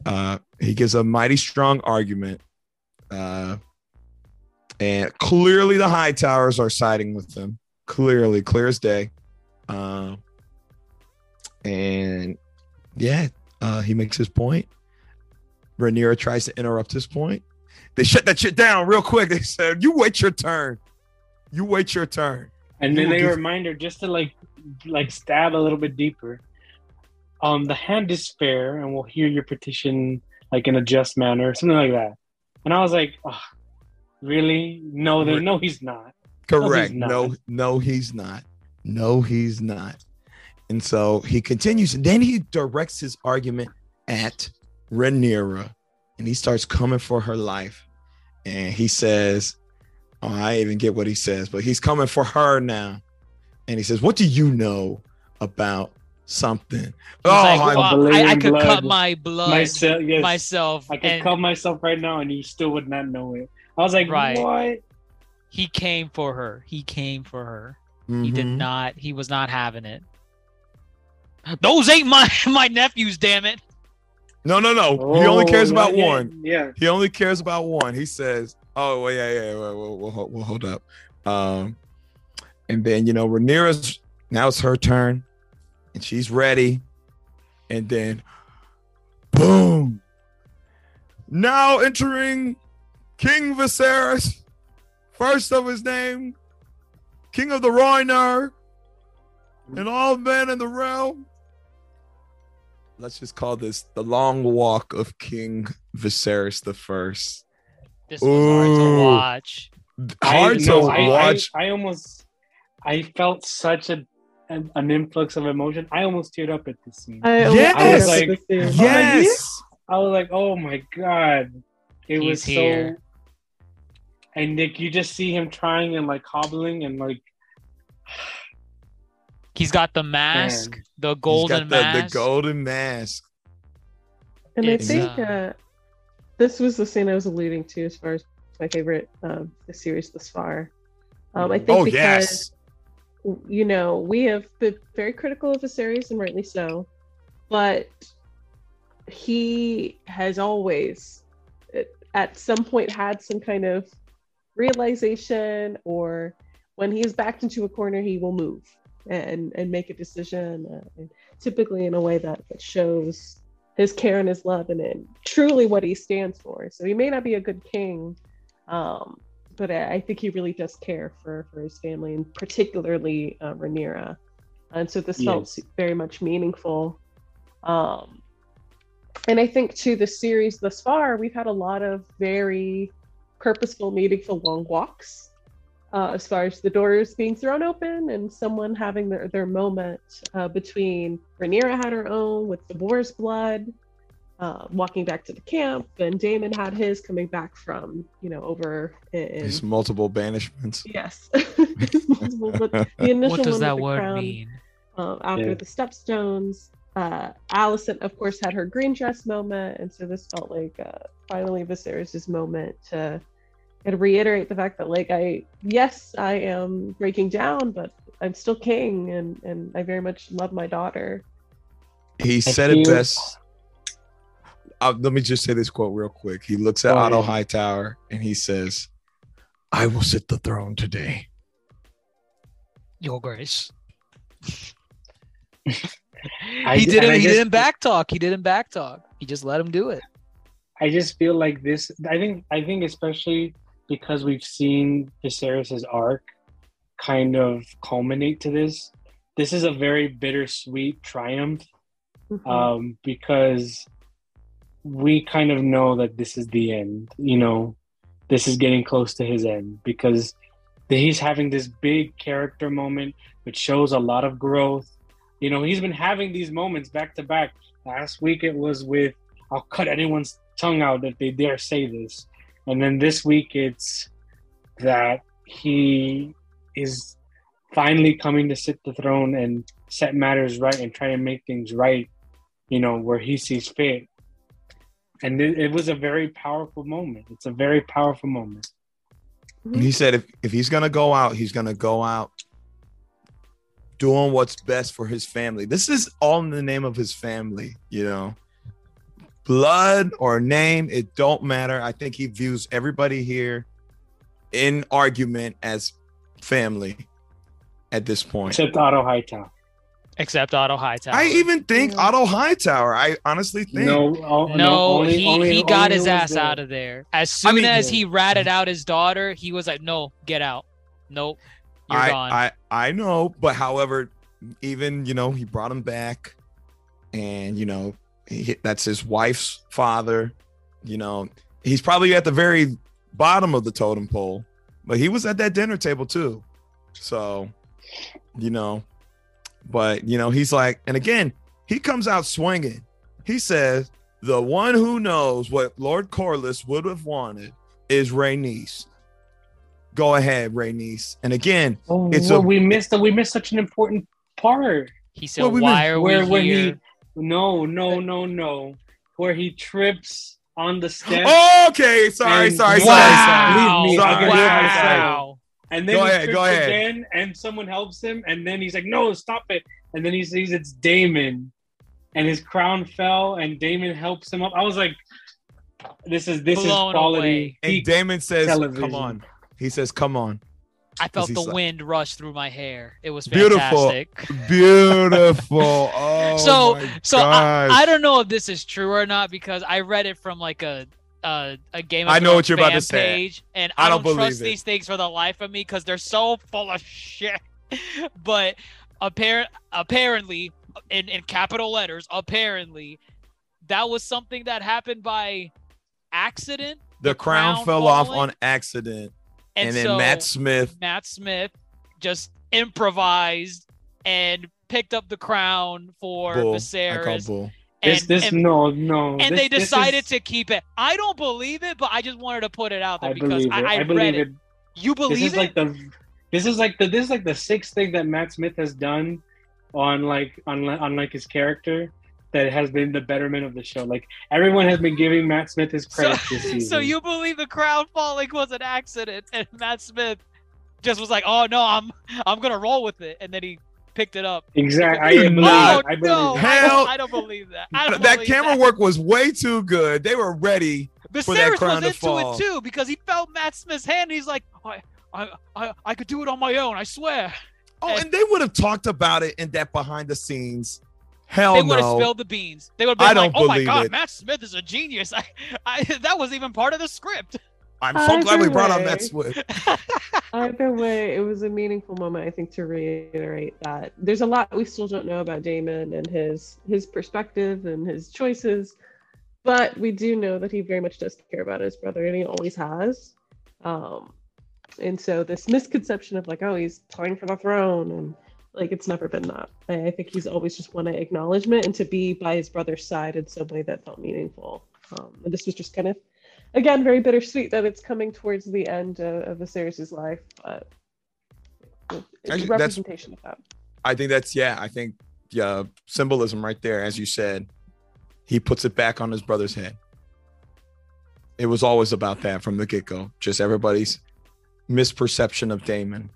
Uh, he gives a mighty strong argument. Uh, and clearly the high towers are siding with them. Clearly, clear as day. Um, and yeah, uh, he makes his point. Rhaenyra tries to interrupt his point. They shut that shit down real quick. They said, "You wait your turn. You wait your turn." And then they remind her just to like, like stab a little bit deeper. Um, the hand is fair, and we'll hear your petition like in a just manner, something like that. And I was like, oh, really? No, there, no, he's not. Correct. not. No, no, he's not. No, he's not. And so he continues, and then he directs his argument at Rhaenyra, and he starts coming for her life. And he says, "Oh, I even get what he says, but he's coming for her now." And he says, "What do you know about something?" Oh, like, I'm- well, I, I Velaryon could cut my blood Myself, yes, myself. I could and cut myself right now, and you still would not know it. I was like, Right. what? he came for her. He came for her. He did Mhm. not. He was not having it. Those ain't my my nephews. Damn it. No, no, no. he only Oh, cares about not yet. one. Yeah. He only cares about one. He says, "Oh, well, yeah, yeah, well, we'll, we'll, hold- we'll hold up." Um, and then you know, Rhaenyra's now it's her turn, and she's ready, and then, boom! Now entering King Viserys, first of his name, King of the Rhoynar, and all men in the realm. Let's just call this the long walk of King Viserys the First. This was hard to watch. Hard I, to no, I- watch. I, I almost, I felt such a an, an influx of emotion. I almost teared up at this scene. I, I Yes! I was like, like, this scene. yes. was like, oh my god, it He's was so. here. And Nick, you just see him trying and like hobbling and like He's got the mask, Man. the He's golden got the, mask. the golden mask. And I think uh, uh, this was the scene I was alluding to as far as my favorite um, the series thus far. Um, I think Oh because yes. You know we have been very critical of Viserys and rightly so, but he has always at some point had some kind of realization or when he is backed into a corner he will move and and make a decision uh, and typically in a way that, that shows his care and his love and, and truly what he stands for. So he may not be a good king um but I, think he really does care for for his family and particularly uh, Rhaenyra and so this felt very much meaningful um and I think to the series thus far, we've had a lot of very purposeful, meaningful long walks. Uh, as far as the doors being thrown open and someone having their, their moment uh, between Rhaenyra had her own with the boar's blood, uh, walking back to the camp, and Daemon had his coming back from, you know, over in. His multiple banishments. yes. Multiple, but the initial What does one that with the word crown, mean? um, after Yeah. the stepstones. Uh, Allison, of course, had her green dress moment, and so this felt like uh, finally Viserys' moment to and reiterate the fact that, like, I yes, I am breaking down, but I'm still king, and and I very much love my daughter. He said it best. Uh, let me just say this quote real quick. He looks at Oh, Otto yeah. Hightower and he says, "I will sit the throne today." Your Grace. I, he and didn't. He just- didn't backtalk. He didn't backtalk. He just let him do it. I just feel like this. I think. I think especially because we've seen Viserys' arc kind of culminate to this. This is a very bittersweet triumph Mhm. um, because we kind of know that this is the end. You know, this is getting close to his end because he's having this big character moment, which shows a lot of growth. You know, he's been having these moments back to back. Last week it was with, I'll cut anyone's tongue out if they dare say this. And then this week it's that he is finally coming to sit the throne and set matters right and try to make things right, you know, where he sees fit. And it, it was a very powerful moment. It's a very powerful moment. He said if, if he's gonna go out, he's gonna go out doing what's best for his family. This is all in the name of his family, you know. Blood or name, it don't matter. I think he views everybody here in argument as family at this point. Except Otto Hightower. Except Otto Hightower. I even think Yeah. Otto Hightower. I honestly think No, oh, no, only- he, only- he got his ass the- out of there. As soon mean- as he ratted out his daughter, he was like, "No, get out. Nope, you're I, gone." I I know, but however, even you know, he brought him back, and you know, he, that's his wife's father. You know, he's probably at the very bottom of the totem pole, but he was at that dinner table too. So, you know, but you know, he's like, and again, he comes out swinging. He says, "The one who knows what Lord Corlys would have wanted is Rhaenys." Go ahead, Rhaenys. And again, Oh, It's well, a- we missed that we missed such an important part. he said, Well, we "Why missed- are where we where here?" he no no no no where he trips on the steps Oh, okay. Sorry, And- sorry, sorry! Leave me, sorry. I can do wow! And then Go he ahead, trips go ahead. again and someone helps him and then he's like no stop it and then he sees it's Daemon and his crown fell and Daemon helps him up. I was like this is this Blown is quality. away. And Daemon says, television. "Come on." He says, "Come on." I felt the like- wind rush through my hair. It was Beautiful. fantastic. Beautiful. Oh, So- my So I. I don't know if this is true or not because I read it from like a uh, a game. Of I know Thrones what you're about to say. Page, and I I don't don't, trust it. these things for the life of me because they're so full of shit. but apparent apparently, in in capital letters, apparently, that was something that happened by accident. the crown, crown fell off on accident, And, and, then so Matt Smith. Matt Smith just improvised and picked up the crown for Bull. Viserys. Bull. This this and, no no and this- they decided is- to keep it. I don't believe it, but I just wanted to put it out there I because. I, I, I, read believe it. it. You This believe is it? like the this is like the this is like the sixth thing that Matt Smith has done on like on on like his character that has been the betterment of the show. Like everyone has been giving Matt Smith his so, credit this season. so you believe the crown falling was an accident, and Matt Smith just was like, "Oh no, I'm I'm gonna roll with it," and then he picked it up. exactly. I You're believe not- it. I believe no, it. I Hell- don't, I don't believe that. I don't That believe camera work was way too good. They were ready. for that Viserys crown was to into fall. it too because he felt Matt Smith's hand. And he's like, I, I, I, I could do it on my own. I swear. Oh, And- and they would have talked about it in that behind the scenes. Hell they would have no. spilled the beans. They would have I been like, don't "Oh my believe god, it. Matt Smith is a genius." I, I, that was even part of the script. I'm so glad we Either brought on way. Matt Swift. Either way, it was a meaningful moment. I think to reiterate that there's a lot we still don't know about Daemon and his his perspective and his choices, but we do know that he very much does care about his brother, and he always has. Um, and so this misconception of like, oh, he's playing for the throne, and like it's never been that. I, I think he's always just wanted acknowledgement and to be by his brother's side in some way that felt meaningful. Um, and this was just kind of again very bittersweet that it's coming towards the end of, of Viserys' life, but it's Actually, representation of that. I think that's yeah. I think yeah, symbolism right there, as you said. He puts it back on his brother's head. It was always about that from the get go. Just everybody's misperception of Daemon,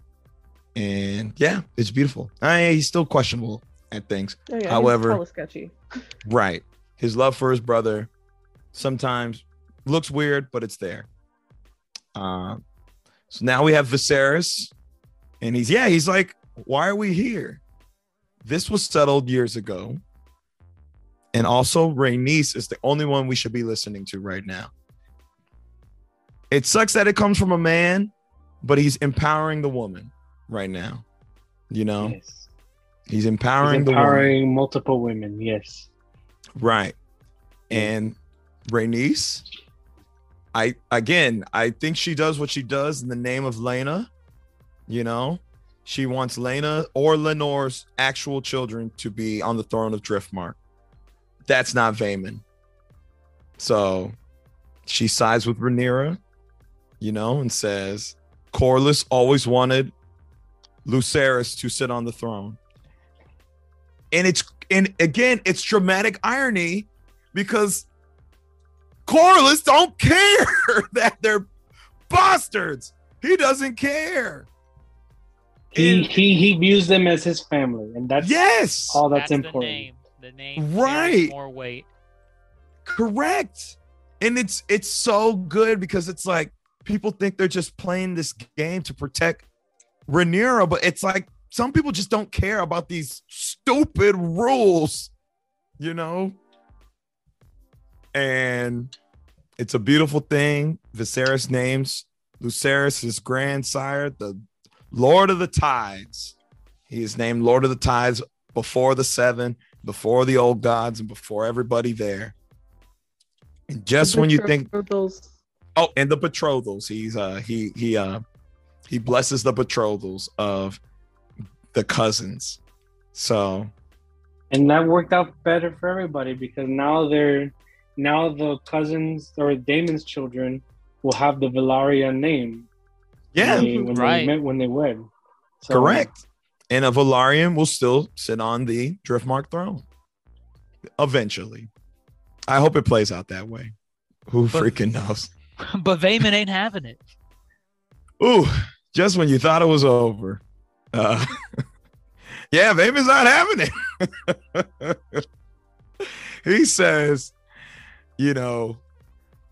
and yeah, it's beautiful. I, he's still questionable at things. Oh, yeah, However- sketchy. Right. His love for his brother sometimes looks weird, but it's there. Um, so now we have Viserys, and he's yeah, he's like, why are we here? This was settled years ago. And also, Rhaenys is the only one we should be listening to right now. It sucks that it comes from a man, but he's empowering the woman right now. You know, Yes. he's He's empowering the woman. empowering multiple women. Yes. Right. And Rhaenys, I again, I think she does what she does in the name of Laena. You know, she wants Laena or Laenor's actual children to be on the throne of Driftmark. That's not Vaemond. So she sides with Rhaenyra, you know, and says Corlys always wanted Lucerys to sit on the throne. And it's and again, it's dramatic irony because Corlys don't care that they're bastards. He doesn't care. He And- he he views them as his family, and that's yes, all that's, the important. name. The name Right. more weight. correct. And it's it's so good because it's like people think they're just playing this game to protect Rhaenyra, but it's like some people just don't care about these stupid rules, you know. And it's a beautiful thing. Viserys names Lucerys his grandsire, the Lord of the Tides. He is named Lord of the Tides before the seven, before the old gods, and before everybody there. And just when you think Oh, and the betrothals. He's uh he he uh he blesses the betrothals of the cousins. So and that worked out better for everybody because now they're now the cousins or Damon's children will have the Velaryon name. yeah, when they, when Right. they met when they wed. So, correct. And a Velaryon will still sit on the Driftmark throne. Eventually. I hope it plays out that way. Who But- freaking knows? but Vaemond ain't having it. Ooh, just when you thought it was over. Uh, yeah, Vaemond's not having it. he says, you know,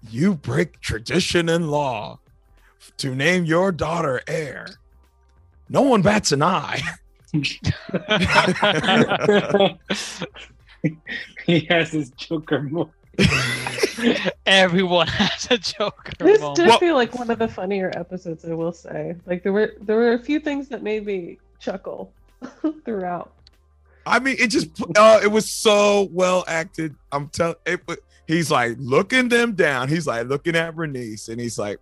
you break tradition and law to name your daughter heir. No one bats an eye. he has his Joker move. Everyone has a Joker This moment. did Well- feel like one of the funnier episodes, I will say. Like there were there were a few things that made me chuckle throughout. I mean, it just uh, it was so well acted. I'm telling it. He's like looking them down. He's like looking at Rhaenys, and he's like,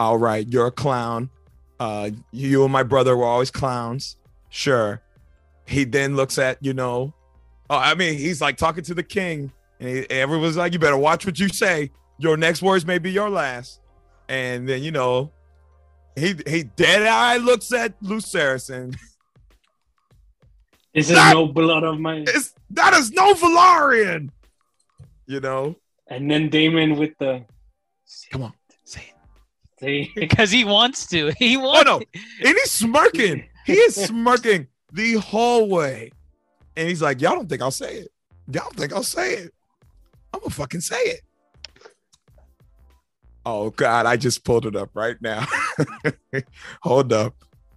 "All right, you're a clown. Uh, you and my brother were always clowns. Sure." He then looks at you know, oh, I mean, he's like talking to the king, and he, everyone's like, "You better watch what you say. Your next words may be your last." And then you know, he he dead eye looks at Lucerys and This is no blood of mine. it's that is no Velaryon. You know, And then Daemon with the come on, say it. see because he wants to. He oh, wants. Oh wants. no, and he's smirking. He is smirking the whole way, and he's like, "Y'all don't think I'll say it? Y'all don't think I'll say it? I'm gonna fucking say it." Oh God, I just pulled it up right now. Hold up.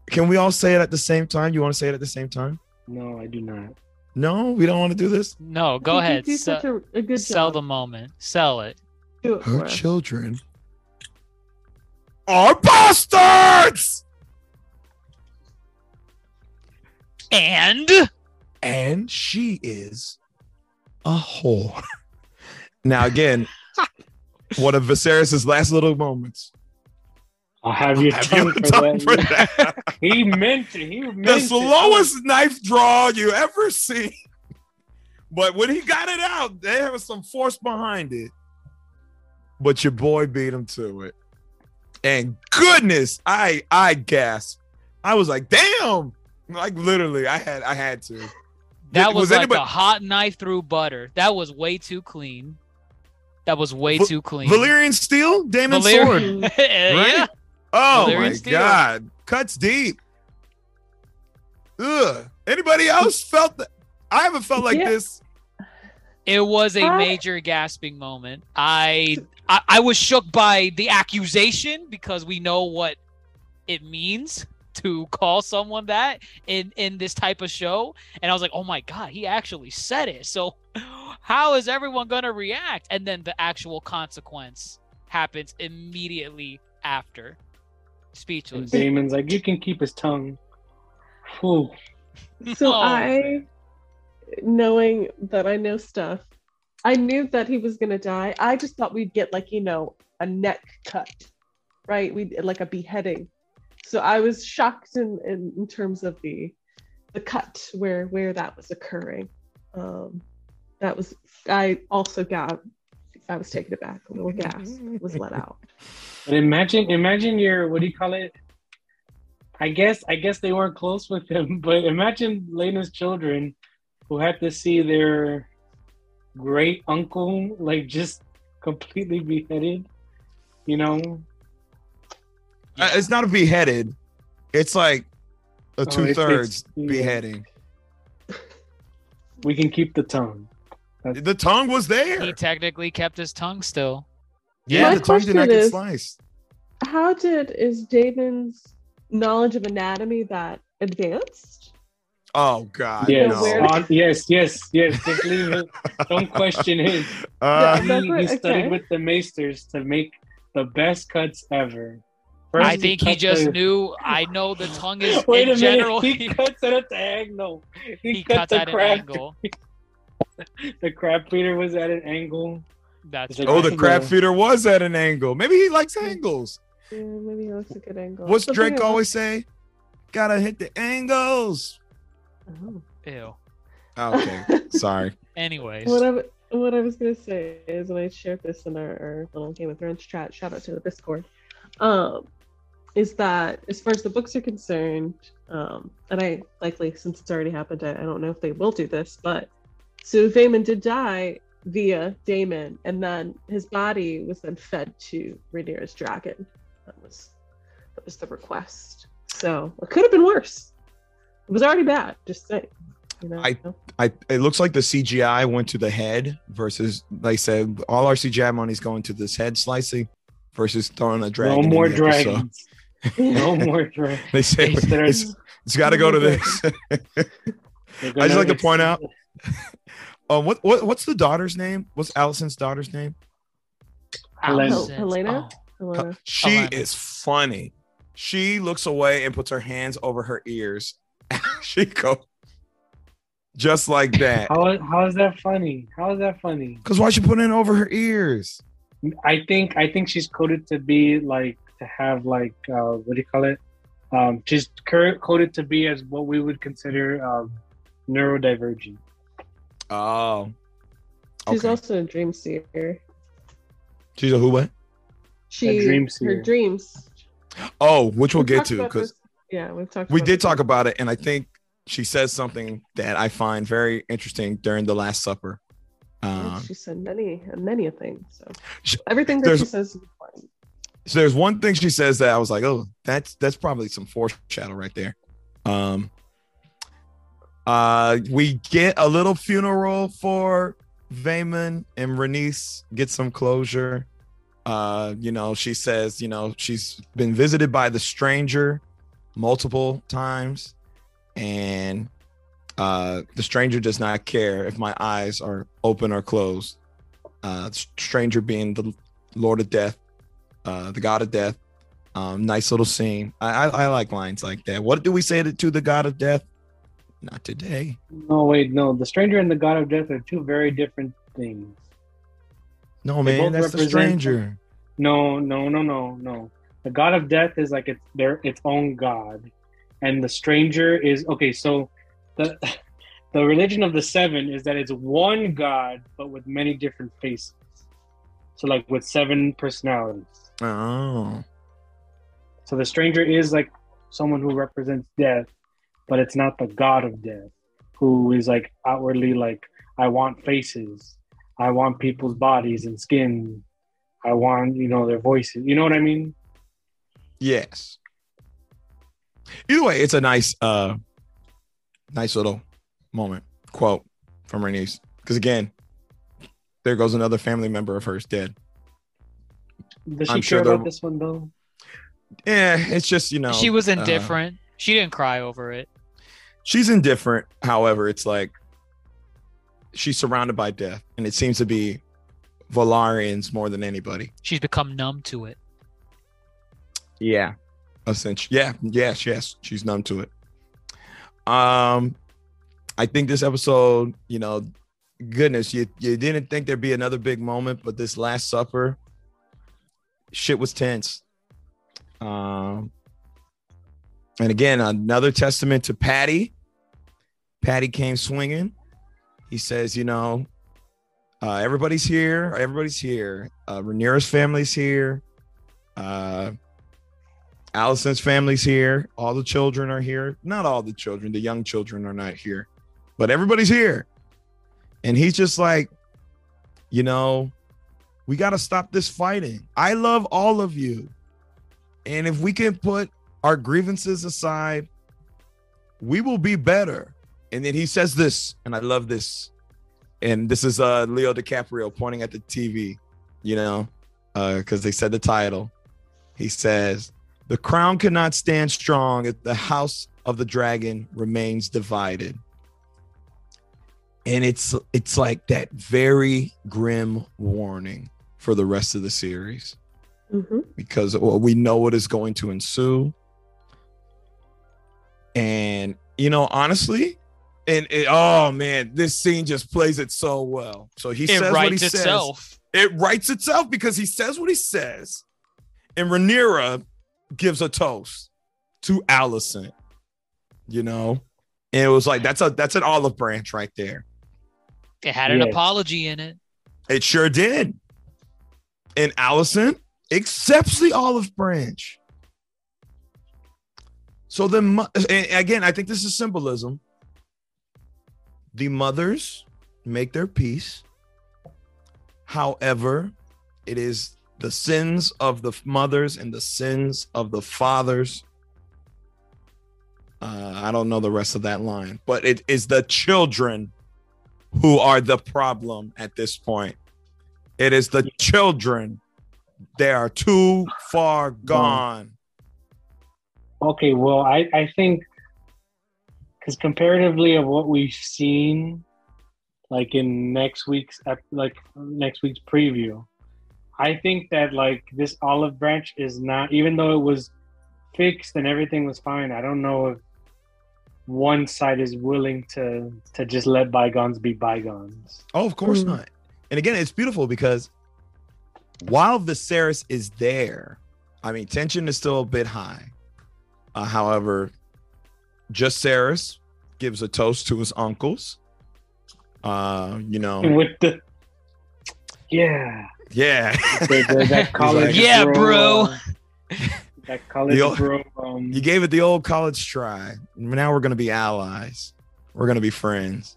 Can we all say it at the same time? You want to say it at the same time? No, I do not. No, we don't want to do this. No, go think you ahead. do such a, a good sell job. the moment. Sell it. Do it Her for us. children are bastards. And and she is a whore. now, again, one of Viserys' last little moments. I'll have your Have tongue you for tongue that. for that? he meant it. He meant the it. slowest knife draw you ever see. But when he got it out, there was some force behind it. But your boy beat him to it. And goodness, I I gasped. I was like, damn. Like literally, I had I had to. that Did- was, was like anybody- a hot knife through butter. That was way too clean. That was way Va- too clean. Valyrian steel, Daemon Valyrian- sword. yeah. Oh Valyrian my steel. god, cuts deep. Ugh. Anybody else felt that? I haven't felt like Yeah. this. It was a I- major gasping moment. I, I I was shook by the accusation because we know what it means to call someone that in in this type of show and I was like, "Oh my god, he actually said it." So how is everyone going to react? And then the actual consequence happens immediately after. And Speechless. Daemon's like, you can keep his tongue. Whew. So Oh, I, knowing that I know stuff, I knew that he was gonna die. I just thought we'd get like you know a neck cut, right? We would like a beheading. So I was shocked in, in in terms of the the cut where where that was occurring. Um, that was I also got I was taken aback. A little gas was let out. But imagine, imagine your what do you call it? I guess, I guess they weren't close with him, but imagine Laena's children who had to see their great uncle like just completely beheaded. You know, Uh, it's not a beheaded. It's like a Oh, two it's- thirds it's- beheading. we can keep the tongue. The tongue was there. He technically kept his tongue still. Yeah, My the tongue did not get is- sliced. How did is Daemon's knowledge of anatomy that advanced? Oh God, Yes, no. where- on- yes, yes, yes. Just leave it. Don't question it. Uh, He, he studied okay. with the Maesters to make the best cuts ever. I think he cut just the- knew. I know the tongue is Wait in a general. minute. He cuts it at the angle. He, he cut cuts the at an angle. The crab feeder was at an angle. That's It's like- oh, the Yeah. crab feeder was at an angle. Maybe he likes angles. Yeah, maybe he looks a good angle. What's Something Drake else- always say? Gotta hit the angles. Oh. ew. Okay, sorry. Anyways, What I, w- what I was gonna say is, when I shared this in our, our little Game of Thrones chat. Shout out to the Discord. Um, is that as far as the books are concerned, um, and I likely since it's already happened, I, I don't know if they will do this, but so Vaemond did die via Daemon, and then his body was then fed to Rhaenyra's dragon. That was that was the request. So it could have been worse. It was already bad. Just saying. You know. I- I it looks like the CGI went to the head versus they said all our CGI money's going to this head slicing versus throwing a dragon. no more the episode. dragons. no more dragons. They say Instead of- it's, it's got to go to this. I just like to point out. Um, what what what's the daughter's name? What's Alicent's daughter's name? Helaena. Alicent's- Helaena? oh, Helaena. She Helaena. is funny. She looks away and puts her hands over her ears. she goes just like that. How, how is that funny? How is that funny? Because why she put it over her ears? I think I think she's coded to be like to have like uh, what do you call it? Um, she's cur- coded to be as what we would consider um, neurodivergent. Oh, She's okay. also a dream seer. She's a who? What? She dream her dreams. Oh, which we'll We've get to because yeah, we've talked. we about did this. talk about it, and I think she says something that I find very interesting during the Last Supper. Um, she said many many a thing. So Sh- everything that she says is important. so there's one thing she says that I was like, oh, that's that's probably some foreshadow right there. Um, uh, we get a little funeral for Vaemond and Rhaenys get some closure. Uh, you know, she says, you know, she's been visited by the stranger multiple times, and uh, the stranger does not care if my eyes are open or closed. Uh, stranger being the Lord of Death, uh, the God of Death. Um, nice little scene. I, I I like lines like that. What do we say to, to the God of Death? Not today. No, wait, no. The stranger and the god of death are two very different things. No They man, that's the stranger. No, no, no, no, no. The god of death is like it's their its own god, and the stranger is okay. So the the religion of the seven is that it's one god but with many different faces. So like with seven personalities. Oh, So the stranger is like someone who represents death, but it's not the god of death, who is like outwardly like I want faces, I want people's bodies and skin, I want you know their voices. You know what I mean? yes. Either way, it's a nice, uh, nice little moment quote from her niece. Because again, there goes another family member of hers dead. Does she I'm care sure about this one though? Yeah, it's just you know she was uh, indifferent. she didn't cry over it. She's indifferent. However, it's like she's surrounded by death, and it seems to be Velaryons more than anybody. She's become numb to it. Yeah. Essentially. Yeah. Yes. Yes. She's numb to it. Um, I think this episode, you know, goodness, you you didn't think there'd be another big moment, but this Last Supper, shit was tense. Um, and again, another testament to Paddy. Paddy came swinging. He says, you know, uh, everybody's here. Everybody's here. Uh, family's here. Uh, Alicent's family's here. All the children are here. Not all the children. The young children are not here, but everybody's here. And he's just like, you know, we got to stop this fighting. I love all of you. And if we can put our grievances aside, we will be better. And then he says this, and I love this. And this is uh Leo DiCaprio pointing at the TV, you know, uh, because they said the title. He says, The crown cannot stand strong if the house of the dragon remains divided. And it's it's like that very grim warning for the rest of the series Mm-hmm. because well, we know what is going to ensue. And you know, honestly, and it, oh man, this scene just plays it so well. So he It says what he writes says. It writes itself because he says what he says, and Rhaenyra gives a toast to Alicent. You know, and it was like that's a that's an olive branch right there. It had an Yes. apology in it. It sure did. And Alicent accepts the olive branch. So then, again, I think this is symbolism. The mothers make their peace. However, it is the sins of the mothers and the sins of the fathers. Uh, I don't know the rest of that line, but it is the children who are the problem at this point. It is the children. They are too far gone. Okay, well, I, I think because comparatively of what we've seen, like in next week's like next week's preview, I think that like this olive branch is not even though it was fixed and everything was fine. I don't know if one side is willing to to just let bygones be bygones. Oh, of course Mm. not. And again, it's beautiful because while Viserys is there, I mean, tension is still a bit high. Uh, however, Jacaerys gives a toast to his uncles. Uh, you know, With the yeah, yeah. the, the, that college Yeah, bro. uh, that college Yo- bro. Um, you gave it the old college try. Now we're gonna be allies. We're gonna be friends.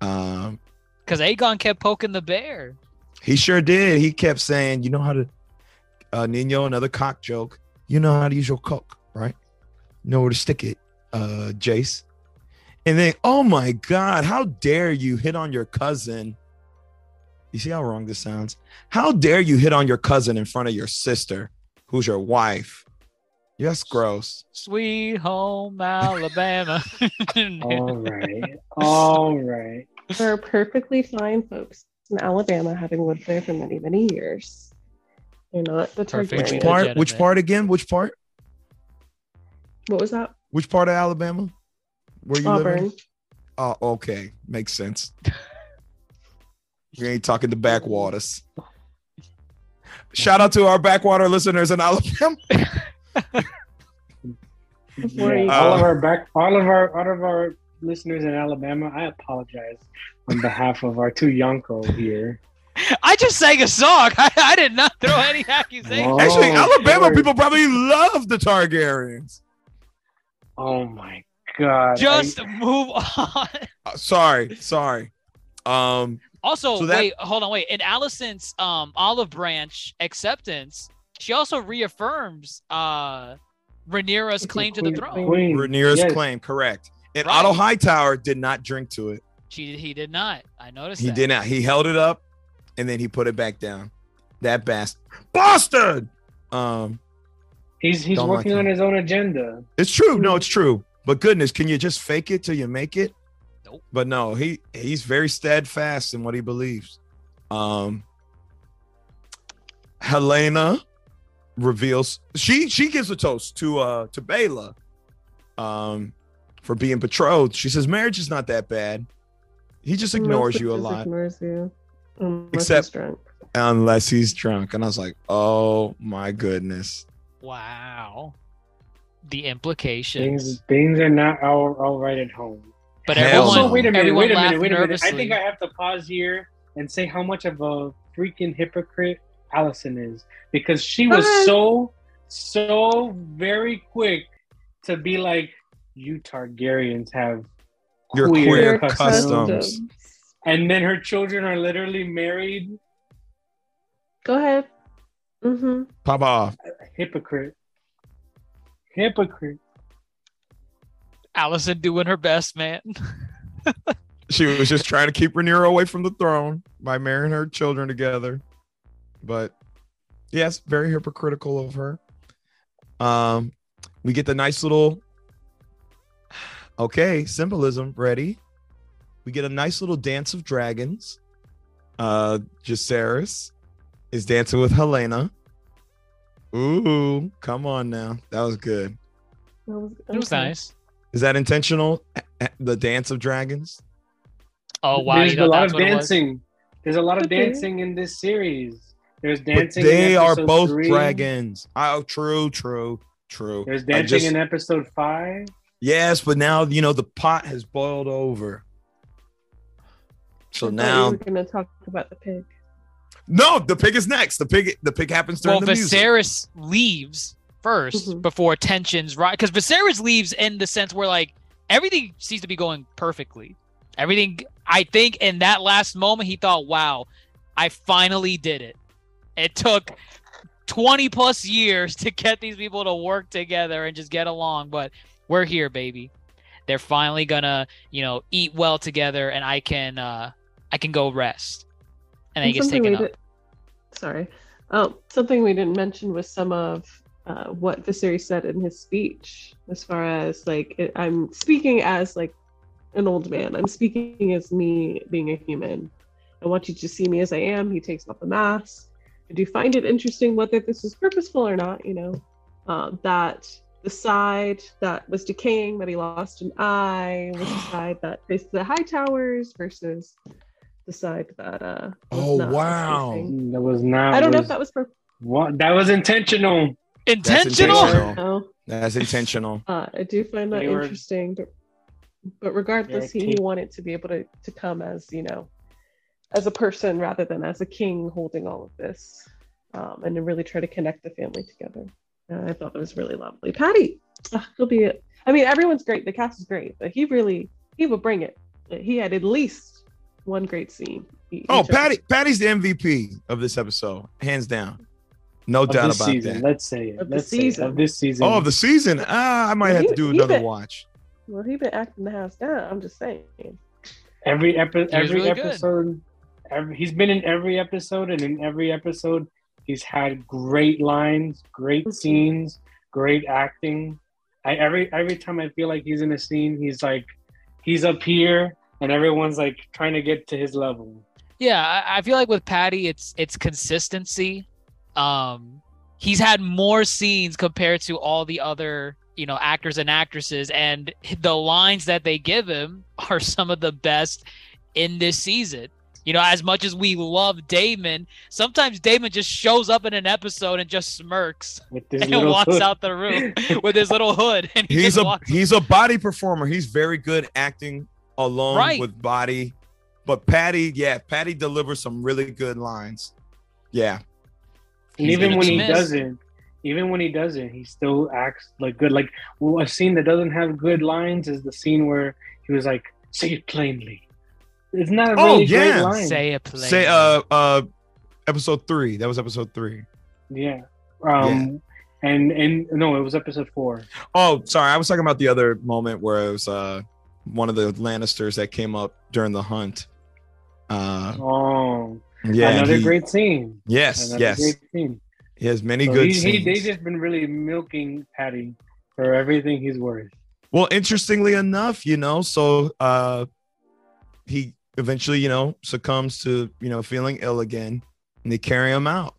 Um, Because Aegon kept poking the bear. He sure did. He kept saying, "You know how to, uh, Nino, another cock joke. You know how to use your cock, right? You know where to stick it, uh, Jace." And then, oh my God, how dare you hit on your cousin? You see how wrong this sounds? How dare you hit on your cousin in front of your sister, who's your wife? Yes, gross. Sweet home Alabama. all right, all right. There are perfectly fine folks in Alabama having lived there for many, many years. They're not the Perfect. Which Very Targaryens. part? Which part again? Which part? What was that? Which part of Alabama? Where you living? Auburn. Oh, okay. Makes sense. we ain't talking the backwaters. Shout out to our backwater listeners in Alabama. Yeah, all of Uh, our back, all of our, all of our listeners in Alabama, I apologize on behalf of our two Yonko here. I just sang a song. I, I did not throw any accusations. Oh, Actually, Alabama Lord. people probably love the Targaryens. Oh my god! Just I- move on. Uh, sorry, sorry. Um, Also, So that- wait, hold on, wait. In Alicent's um olive branch acceptance, she also reaffirms uh Rhaenyra's claim to the Queen- throne. Queen. Rhaenyra's Yes. claim, correct. And Right. Otto Hightower did not drink to it. She he did not. I noticed He that. did not. He held it up and then he put it back down. That bastard. Bastard. Um, He's he's Don't working him. on his own agenda. It's true. No, it's true. But goodness, can you just fake it till you make it? Nope. But no, he he's very steadfast in what he believes. Um, Helaena reveals she she gives a toast to uh to Baela um for being betrothed. She says marriage is not that bad. He just ignores Mostly you a just lot Ignores you. Unless Except- he's drunk. unless he's drunk. And I was like, oh my goodness. Wow. The implications. Things things are not all, all right at home. But everyone. Also, wait a minute, wait a minute, wait a minute. I think I have to pause here and say how much of a freaking hypocrite Alicent is because she was What? so so very quick to be like, "You Targaryens have Your queer, queer customs. customs. and then her children are literally married." Go ahead. Mm-hmm. Pop off. Hypocrite, hypocrite. Alicent doing her best, man. She was just trying to keep Rhaenyra away from the throne by marrying her children together. But yes, very hypocritical of her. Um, we get the nice little okay symbolism ready. We get a nice little dance of dragons. Uh, Jacaerys is dancing with Helaena. Ooh, come on now, that was good. That was, It was nice. Is that intentional? The dance of dragons. Oh wow, There's you know a lot of what it was? dancing. There's a lot of dancing in this series. There's But dancing. they in are both three. dragons. Oh, true, true, true. There's dancing just- in episode five. Yes, but now you know the pot has boiled over. So I thought now, you were gonna talk about the pig. No, the pig is next. The pig, the pig happens during Well, the music. Viserys leaves 1st Mhm. before tensions rise because Viserys leaves in the sense where like everything seems to be going perfectly. Everything I think in that last moment he thought, "Wow, I finally did it." It took 20 plus years to get these people to work together and just get along, but we're here, baby. They're finally gonna, you know, eat well together, and I can, uh I can go rest. And then he gets taken up. did- Sorry. Um, something we didn't mention was some of uh, what Viserys said in his speech, as far as like it, I'm speaking as like an old man. I'm speaking as me being a human. I want you to see me as I am. He takes off the mask. I do find it interesting whether this is purposeful or not. You know, uh, that the side that was decaying, that he lost an eye, was the side that faced the high towers versus the side that uh Oh, wow. That was not. I don't know if that was for What that was intentional. Intentional. intentional. no. That's intentional. Uh, I do find that They were- interesting, but but regardless, he, he wanted to be able to to come as you know, as a person rather than as a king holding all of this, um, and to really try to connect the family together. Uh, I thought that was really lovely. Paddy, uh, he'll be. A, I mean, everyone's great. The cast is great, but he really he will bring it. He had at least one great scene. Oh, each Paddy, Paddy's the MVP of this episode, hands down. No Of doubt about season. that. Let's say it. Of the Let's say it. season. Of this season. Oh, of the season. Ah, I might have to do He- he another bet- watch. Well, he been acting the house down. I'm just saying. every epi- was every really episode. Every, he's been in every episode, and in every episode, he's had great lines, great Mhm. scenes, great acting. I every every time I feel like he's in a scene, he's like, he's up here, and everyone's like trying to get to his level. Yeah, I, I feel like with Paddy, it's it's consistency. Um, he's had more scenes compared to all the other you know actors and actresses, and the lines that they give him are some of the best in this season. You know, as much as we love Daemon, sometimes Daemon just shows up in an episode and just smirks With and walks hood. out the room with his little hood. And he He's a walks he's a body performer. He's very good acting alone Right. with body. But Paddy, yeah, Paddy delivers some really good lines. Yeah. And He's even when be he doesn't, even when he doesn't, he still acts like good. Like well, a scene that doesn't have good lines is the scene where he was like, "Say it plainly." It's not a Oh, really yeah. great line. say it plain. Say uh uh episode three. That was episode three. yeah. Um. And and no, it was episode four. Oh, sorry. I was talking about the other moment where it was uh one of the Lannisters that came up during the hunt. Uh Oh, yeah. another he- great scene. Yes, Another yes. great scene. He has many So good he, scenes. he, they just been really milking Paddy for everything he's worth. Well, interestingly enough, you know, so uh he eventually, you know, succumbs to, you know, feeling ill again and they carry him out.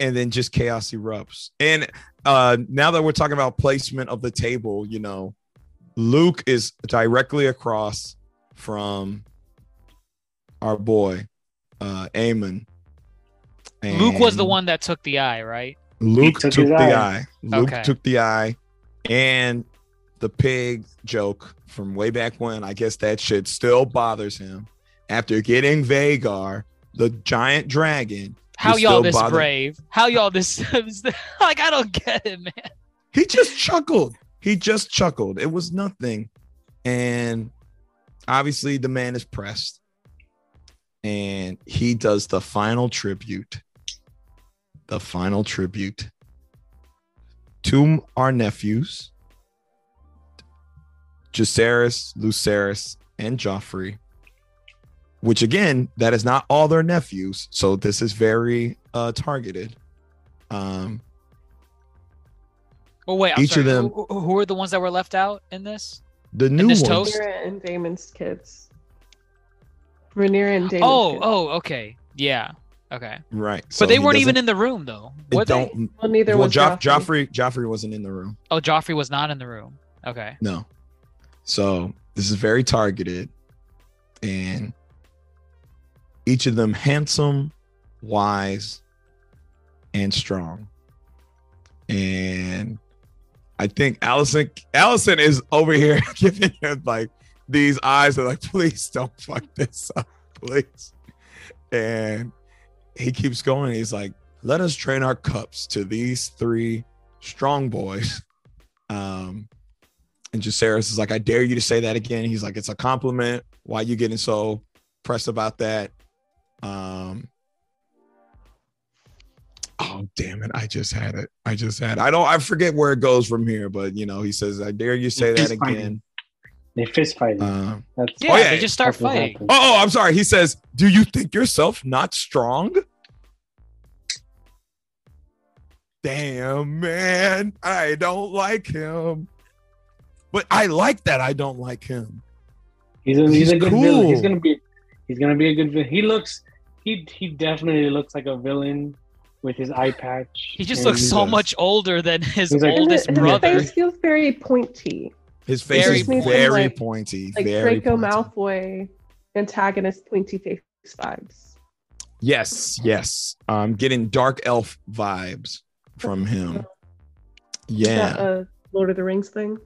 and then just chaos erupts. And uh now that we're talking about placement of the table, you know, Luke is directly across from our boy, uh Aemond. Luke was the one that took the eye, right? Luke took took, the eye. eye. Luke Okay. took the eye, and the pig joke from way back when. I guess that shit still bothers him. After getting Vhagar, the giant dragon, How You're y'all this bothered- brave? How y'all this like I don't get it, man. he just chuckled. He just chuckled. It was nothing, and obviously the man is pressed, and he does the final tribute. The final tribute to our nephews, Jacaerys, Lucerys, and Joffrey. Which again, that is not all their nephews, so this is very uh targeted. Um, Oh wait, I'm Each of them- Who, who are the ones that were left out in this? the new this ones. toast? Rhaenyra and Daemon's kids. Rhaenyra and Daemon's Oh, kids. oh, okay, yeah, okay. Right. but they weren't even in the room though. Were they? don't Well, neither well, was Joff- Joffrey. Joffrey Joffrey wasn't in the room. Oh, Joffrey was not in the room. Okay. No. So this is very targeted. And each of them handsome, wise, and strong. And I think Alicent Alicent is over here giving him like these eyes are like, please don't fuck this up, please. And he keeps going. He's like, let us train our cups to these three strong boys. Um, and Jacaerys is like, I dare you to say that again. He's like, it's a compliment. Why you getting so pressed about that? Um, oh damn it! I just had it. I just had. I don't. I forget where it goes from here, but you know, he says, I dare you say that fighting. again. They fist fighting. Um, That's Yeah, yeah, they just start fighting. oh, oh, I'm sorry. He says, Do you think yourself not strong? Damn, man. I don't like him. But I like that I don't like him. He's a, he's, He's a good villain. He's gonna be he's gonna be a good villain. He looks he he definitely looks like a villain with his eye patch. He just looks he's so a- much older than his He's like- And oldest his, his face feels very pointy. His face Very is pointy. very Like- pointy. Like very Draco pointy. Malfoy antagonist pointy face vibes. Yes, yes. I'm getting dark elf vibes from him. Is Yeah. that a Lord of the Rings thing?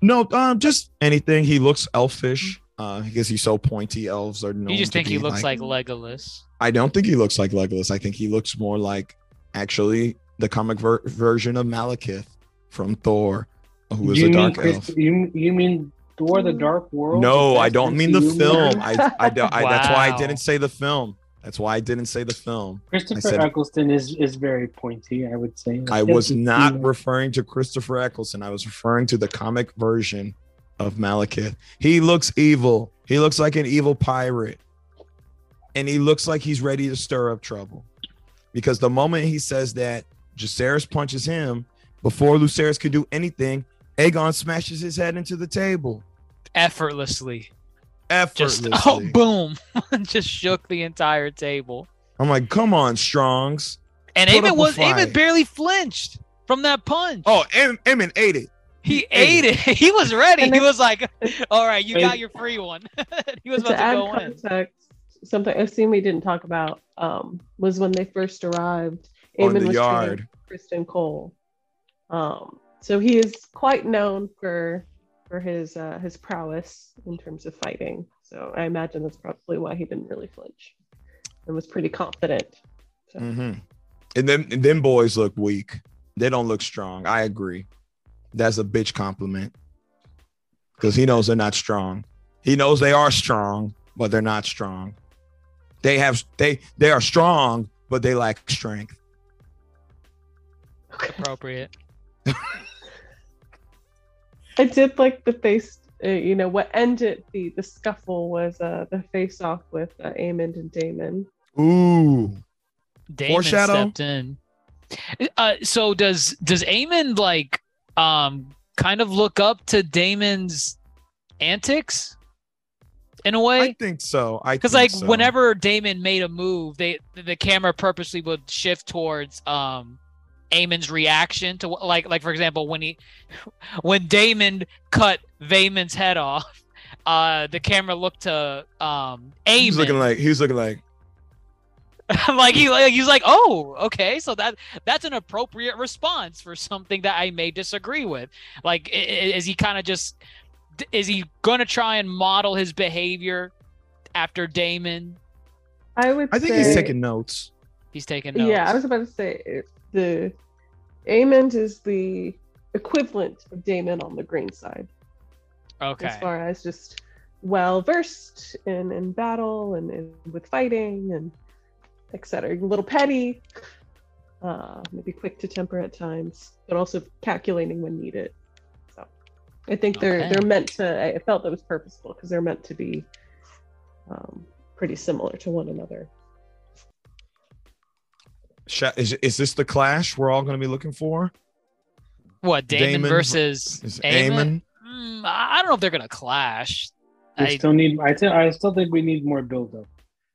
No, um, just anything. He looks elfish. Uh, because he's so pointy. Elves are known. You just to think he be looks like Legolas. I don't think he looks like Legolas. I think he looks more like actually the comic ver- version of Malekith from Thor, who is you a mean dark Chris- elf. You you mean Thor: The Dark World? No, I don't mean the film. movie? I, I, don't- I that's why I didn't say the film. That's why I didn't say the film. Christopher said- Eccleston is is very pointy. I would say. I was not referring to Christopher Eccleston. I was referring to the comic version of Malekith. He looks evil. He looks like an evil pirate. And he looks like he's ready to stir up trouble. Because the moment he says that, Jacaerys punches him before Lucerys could do anything. Aegon smashes his head into the table. Effortlessly. Effortlessly. Just oh boom. just shook the entire table. I'm like, come on, Strongs. And Put Aemond was fight. Aemond barely flinched from that punch. Oh, Em- Emin ate it. he he ate ate it. He was ready. And He was like, "All right, you got your free one." he was about to add go in. Something a scene we didn't talk about um, was when they first arrived. On the was yard. Criston Cole. Um, so he is quite known for for his uh, his prowess in terms of fighting. So I imagine that's probably why he didn't really flinch and was pretty confident. So hmm And then and then boys look weak. They don't look strong. I agree. That's a bitch compliment. Because he knows they're not strong. He knows they are strong, but they're not strong. They have they they are strong, but they lack strength. Appropriate. I did like the face. Uh, you know what ended the the scuffle was uh, the face off with uh, Aemond and Daemon. Ooh. Daemon Foreshadow? stepped in. Uh, so does does Aemond like um kind of look up to Daemon's antics? In a way. I think so. I Because like so. whenever Daemon made a move, they the camera purposely would shift towards um Aemond's reaction to like like for example when he when Daemon cut Vaemond's head off, uh the camera looked to um he was looking like he was looking like like he like he's like oh okay so that that's an appropriate response for something that I may disagree with. Like is he kind of just is he gonna try and model his behavior after Daemon? I would. I think say, he's taking notes. He's taking notes. Yeah, I was about to say the Aemond is the equivalent of Daemon on the green side, okay. as far as just well versed in in battle and, and with fighting and etc. A little petty, uh, maybe quick to temper at times, but also calculating when needed. So, I think they're Okay. they're meant to. I felt that was purposeful because they're meant to be um, pretty similar to one another. Sha- Is, is this the clash we're all going to be looking for? What Daemon, Daemon versus Is Aemond? Aemond? Mm, I I don't know if they're gonna clash. We I, still need. I, still think we need more build up.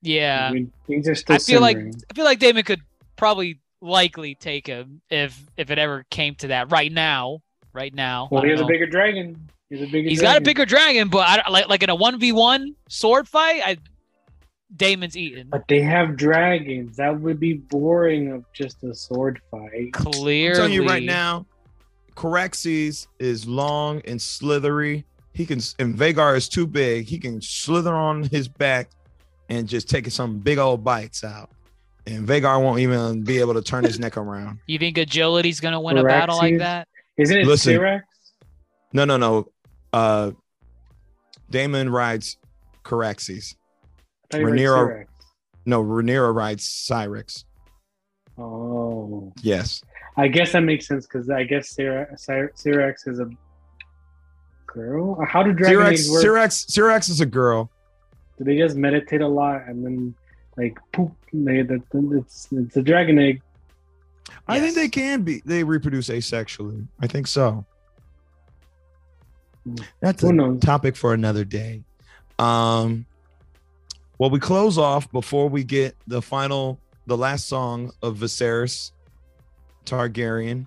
yeah, We, things are still. I feel like. I feel like Daemon could probably likely take him if if it ever came to that. Right now, right now, Well, he don't has a bigger dragon. He's a bigger. He's got a bigger dragon, but I, like like in a one v one sword fight, I Daemon's eaten. But they have dragons. That would be boring of just a sword fight. Clearly, I'm telling you right now, Caraxes is long and slithery. He can, and Vhagar is too big. He can slither on his back and just take some big old bites out. And Vhagar won't even be able to turn his neck around. You think agility's gonna win a battle like that? Isn't it Listen. Syrax? No, no, no. Uh, Daemon rides Caraxes. I thought you read Rhaenyra- No, Rhaenyra rides Syrax. Oh, Yes. I guess that makes sense because I guess Syrax is a girl. How do dragon Syrax, eggs work? Syrax, Syrax is a girl. Do they just meditate a lot and then like poop? They, that it's it's a dragon egg. I think they can be. They reproduce asexually. I think so. That's Who a knows? topic for another day. Um, well, we close off before we get the final, the last song of Viserys Targaryen.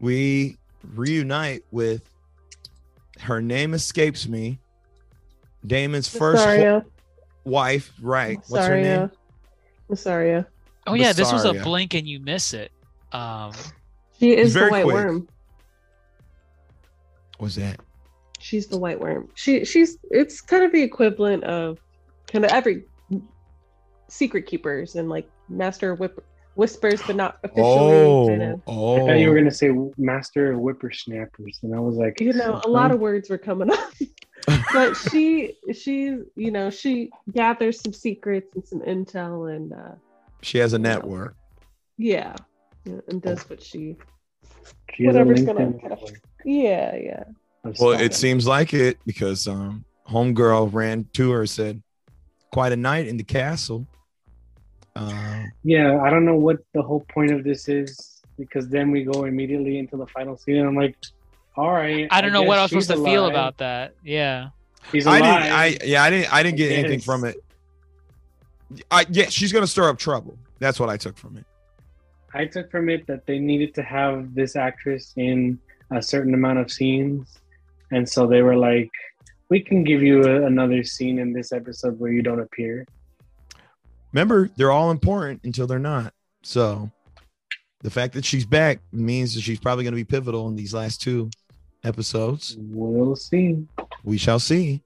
We reunite with her name escapes me. Daemon's first Mysaria. wife, right? What's her name? Mysaria. Mysaria. Oh yeah, this was a blink and you miss it. Um, She is the white quick. worm. What's that? She's the white worm. She she's it's kind of the equivalent of kind of every secret keepers and like master whip whispers, but not officially. kind of, oh, I thought you were gonna say master whippersnappers, and I was like, you know, a lot of words were coming up. but she she you know she gathers some secrets and some intel and uh She has a network. yeah, yeah and does what she She whatever's gonna kind of yeah yeah Well, it seems like it because um homegirl ran to her and said, "Quite a night in the castle." Um, Yeah, I don't know what the whole point of this is because then we go immediately into the final scene, and I'm like, all right. I don't know what I was guess supposed to feel about that. Yeah, He's I alive. didn't. I yeah. I didn't. I didn't get I anything from it. I yeah. She's gonna stir up trouble. That's what I took from it. I took from it that they needed to have this actress in a certain amount of scenes, and so they were like, "We can give you a, another scene in this episode where you don't appear." Remember, they're all important until they're not. So, the fact that she's back means that she's probably gonna be pivotal in these last two episodes. We'll see. we shall see.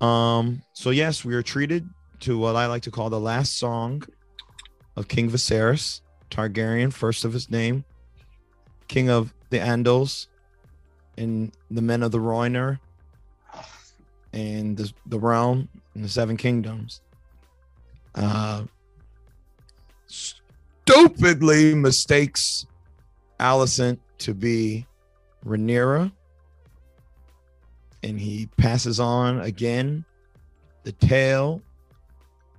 Um, so yes, we are treated to what I like to call the last song of King Viserys Targaryen, first of his name, King of the Andals, and the men of the Rhoynar, and the, the realm and the seven kingdoms. Uh, stupidly mistakes Alicent to be Rhaenyra and he passes on again the tale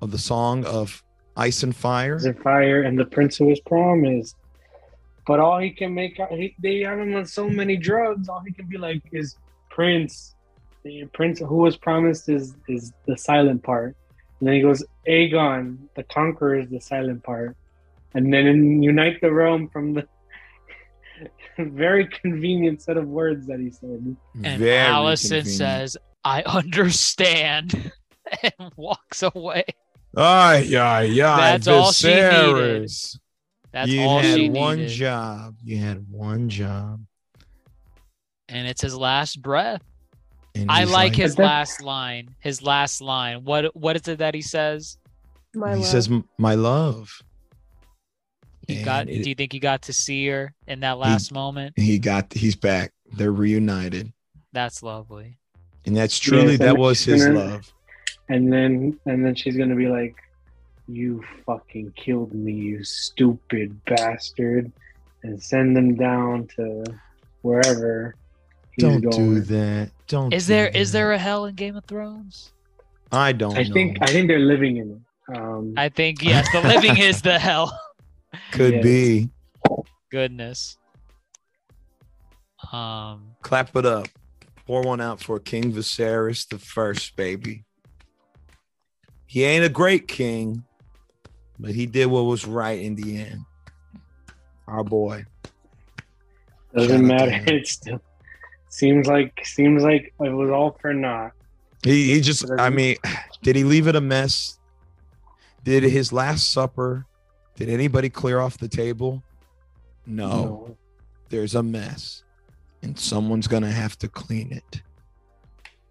of the song of ice and fire. and fire and the prince who was promised. But all he can make out, he, they have him on so many drugs. All he can be like is Prince, the prince who was promised is is the silent part. And then he goes, Aegon, the conqueror is the silent part. And then in Unite the Realm from the very convenient set of words that he said. And Very Alicent convenient. says, I understand and walks away. Ay, ay, ay. That's all she needed. That's you all had she one job. You had one job. And it's his last breath. And I he's like his last line. His last line. What what is it that he says? My he love. says, "My love." He And got it- do you think he got to see her in that last moment? he got. He's back. They're reunited, That's lovely. and that's truly Yes, that was his gonna- love. And then and then she's gonna be like, You fucking killed me, you stupid bastard and send them down to wherever he's Don't going. do that. Don't. Is do there is that. there a hell in Game of Thrones? I don't. I know. think I think they're living in it. Um I think yes, the living is the hell. could Yes. be. Goodness. Um Clap it up. Pour one out for King Viserys the first, baby. He ain't a great king, but he did what was right in the end. Our boy. Doesn't matter. It still seems like seems like it was all for naught. He he just I mean, did he leave it a mess? Did his last supper, did anybody clear off the table? No, No. there's a mess. And someone's gonna have to clean it.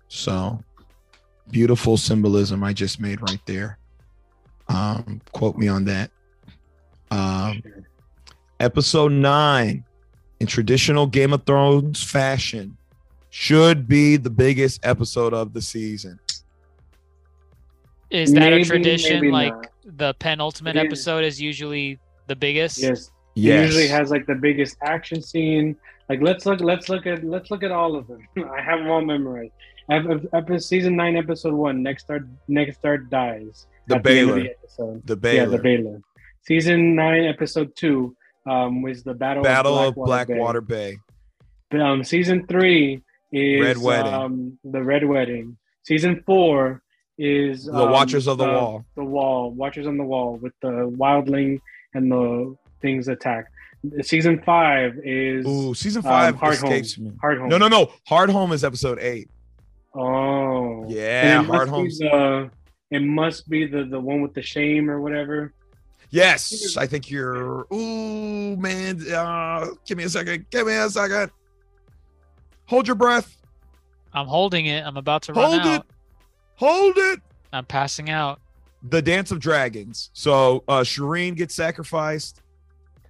So beautiful symbolism I just made right there. Um, quote me on that. Um, episode nine in traditional Game of Thrones fashion should be the biggest episode of the season. is that Maybe, a tradition like not. the penultimate It is. episode is usually the biggest? Yes. Yes. It usually has like the biggest action scene. Like let's look let's look at let's look at all of them. I have them all memorized. Ep- ep- season nine, episode one. Ned Stark next star dies. The Baelor. the episode. the Yeah, the Baelor. Season nine, episode two, um, was the battle, Battle of of Blackwater, Blackwater Bay. Bay. Um, season three is Red Wedding. Um, the Red Wedding. Season four is The um, Watchers of the Wall. The Wall. Watchers on the Wall with the wildling and the things attack. Season five is Ooh, season um, five Hard escapes Home. me. Hard Home. No, no, no. Hard Home is episode eight. Oh, Yeah, it Hard must Home. be the- it must be the the one with the shame or whatever. Yes, I think you're. Ooh, man. Uh, give me a second. Give me a second. Hold your breath. I'm holding it. I'm about to run Hold out. it. Hold it. I'm passing out. The Dance of Dragons. So uh Shireen gets sacrificed.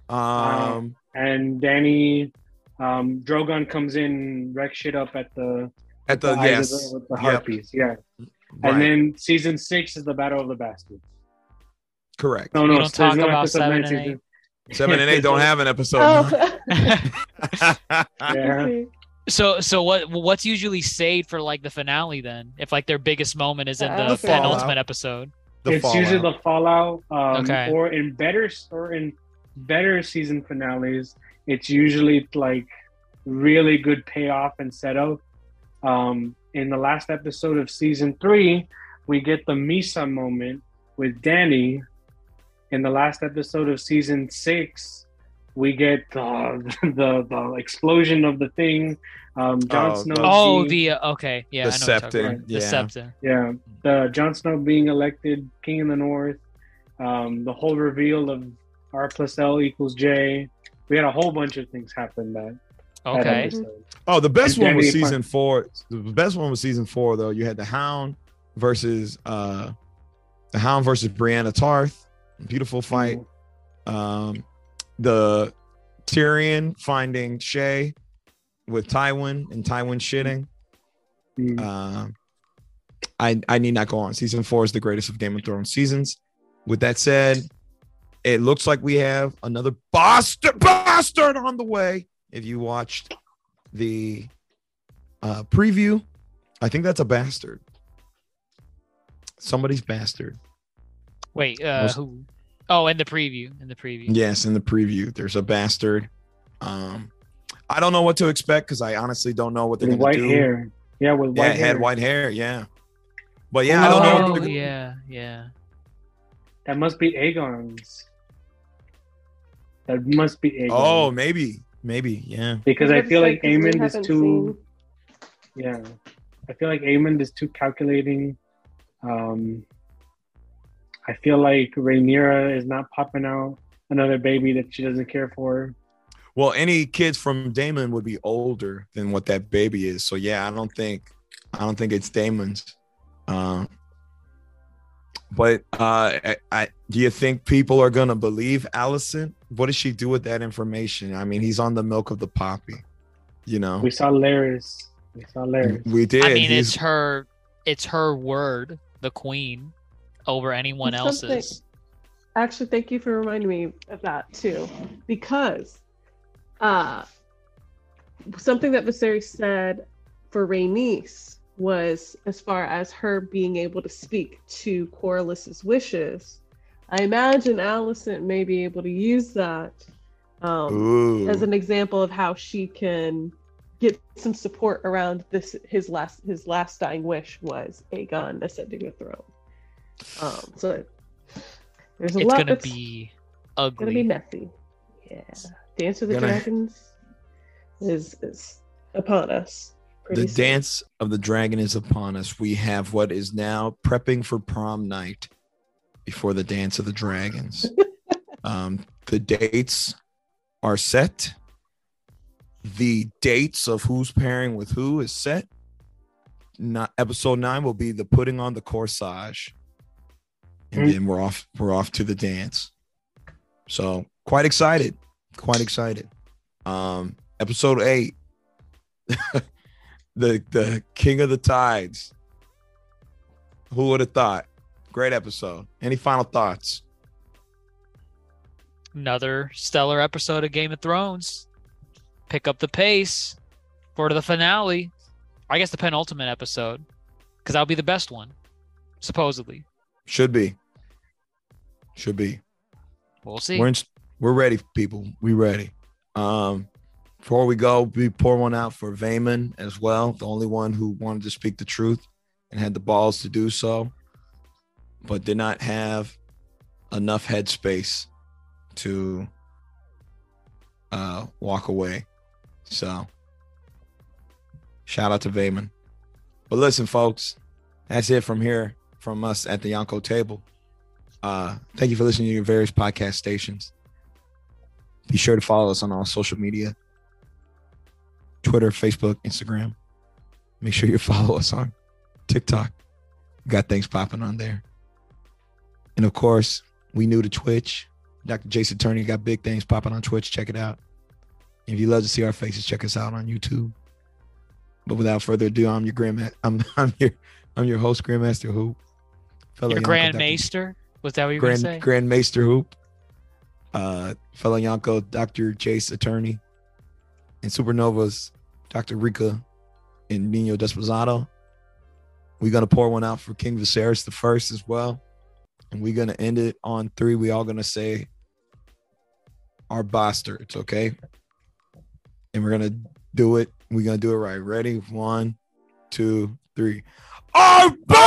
Um, and Dany um Drogon comes in, wrecks shit up at the, at the, eyes of yes, the- with the Yep. harpies. Yeah. right, And then season six is the Battle of the Bastards. correct. No, no, don't talk no about episode seven and season- Seven and eight don't have an episode. Oh, Yeah. So so what what's usually saved for like the finale then? If like their biggest moment is in Uh, the The penultimate fallout. episode. The it's usually the fallout. Um, Okay. Or in better or in better season finales, it's usually like really good payoff and setup. Um, in the last episode of season three, we get the Mhysa moment with Dany. In the last episode of season six, we get uh, the the explosion of the thing. Um, Jon Oh, Snow. Oh, being- the uh, okay, yeah, The I know what you're talking Septon, about. The yeah. Septon. yeah, the Jon Snow being elected king in the North, um, the whole reveal of R plus L equals J. We had a whole bunch of things happen that. That Okay. Oh, the best one was Dany season four. The best one was season four, though. You had the Hound versus uh the Hound versus Brianna Tarth. Beautiful fight. Um the Tyrion finding Shae with Tywin and Tywin shitting. Mm. Um I I need not go on. Season four is the greatest of Game of Thrones seasons. With that said, it looks like we have another bastard bastard on the way. If you watched the uh preview, I think that's a bastard. Somebody's bastard. Wait, uh Was- who Oh, in the preview. In the preview. Yes, in the preview, there's a bastard. Um, I don't know what to expect because I honestly don't know what they're With gonna white do. hair. Yeah, with white it hair. had white hair. Yeah, but yeah, I don't know. Oh what they're- yeah, yeah. That must be Aegon's. That must be Aegon. Oh, maybe, maybe. Yeah. because I I feel like say, 'cause we Aemond is haven't too. Yeah, I feel like Aemond is too calculating. Um, I feel like Rhaenyra is not popping out another baby that she doesn't care for. Well, any kids from Daemon would be older than what that baby is. So yeah, I don't think, I don't think it's Daemon's. Um, but uh, I, I do you think people are gonna believe Alicent? What does she do with that information? I mean, he's on the milk of the poppy. You know, We saw Larys. We saw Larys. we did. I mean, He's- it's her, it's her word, the queen, over anyone It's something- else's. Actually, thank you for reminding me of that too, because uh, something that Viserys said for Rhaenys was as far as her being able to speak to Corlys's wishes. I imagine Alicent may be able to use that um, as an example of how she can get some support around this. His last his last dying wish was Aegon ascending the throne. Um, so there's a It's lot gonna that's be ugly. It's gonna be messy. Yeah, Dance with the Gonna- Dragons is is upon us. Pretty the soon. dance of the dragon is upon us. We have what is now prepping for prom night before the dance of the dragons. um, the dates are set. The dates of who's pairing with who is set. Not episode nine will be the putting on the corsage, and Mm. then we're off. We're off to the dance. So quite excited, quite excited. Um, episode eight, the the king of the tides. Who would have thought? Great episode. Any final thoughts? Another stellar episode of Game of Thrones. Pick up the pace for the finale. I guess the penultimate episode, because that'll be the best one, supposedly. Should be. Should be. We'll see. We're in, we're ready, people. We ready. Um, before we go, we pour one out for Vaemond as well, the only one who wanted to speak the truth and had the balls to do so, but did not have enough headspace to uh, walk away. So, shout out to Vaemond. But listen, folks, that's it from here from us at the Yonko table. Uh, thank you for listening to your various podcast stations. Be sure to follow us on all social media Twitter, Facebook, Instagram. Make sure you follow us on TikTok. We got things popping on there. And of course, we new to Twitch. Dr. Jace Attorney got big things popping on Twitch. Check it out. If you love to see our faces, check us out on YouTube. But without further ado, I'm your grand I'm I'm your I'm your host, Grandmaster Hoop. Fellow Your Grandmaster? Grand Was that what you were say? Grand Grand Maester Hoop, uh, fellow Yonko, Dr. Jace Attorney, and Supernovas, Dr. Reeka and Nino Dezplazado. We're gonna pour one out for King Viserys the first as well. And we're gonna end it on three. We all gonna say our bastards, okay? And we're gonna do it. We're gonna do it right. Ready? One, two, three. Our bastards!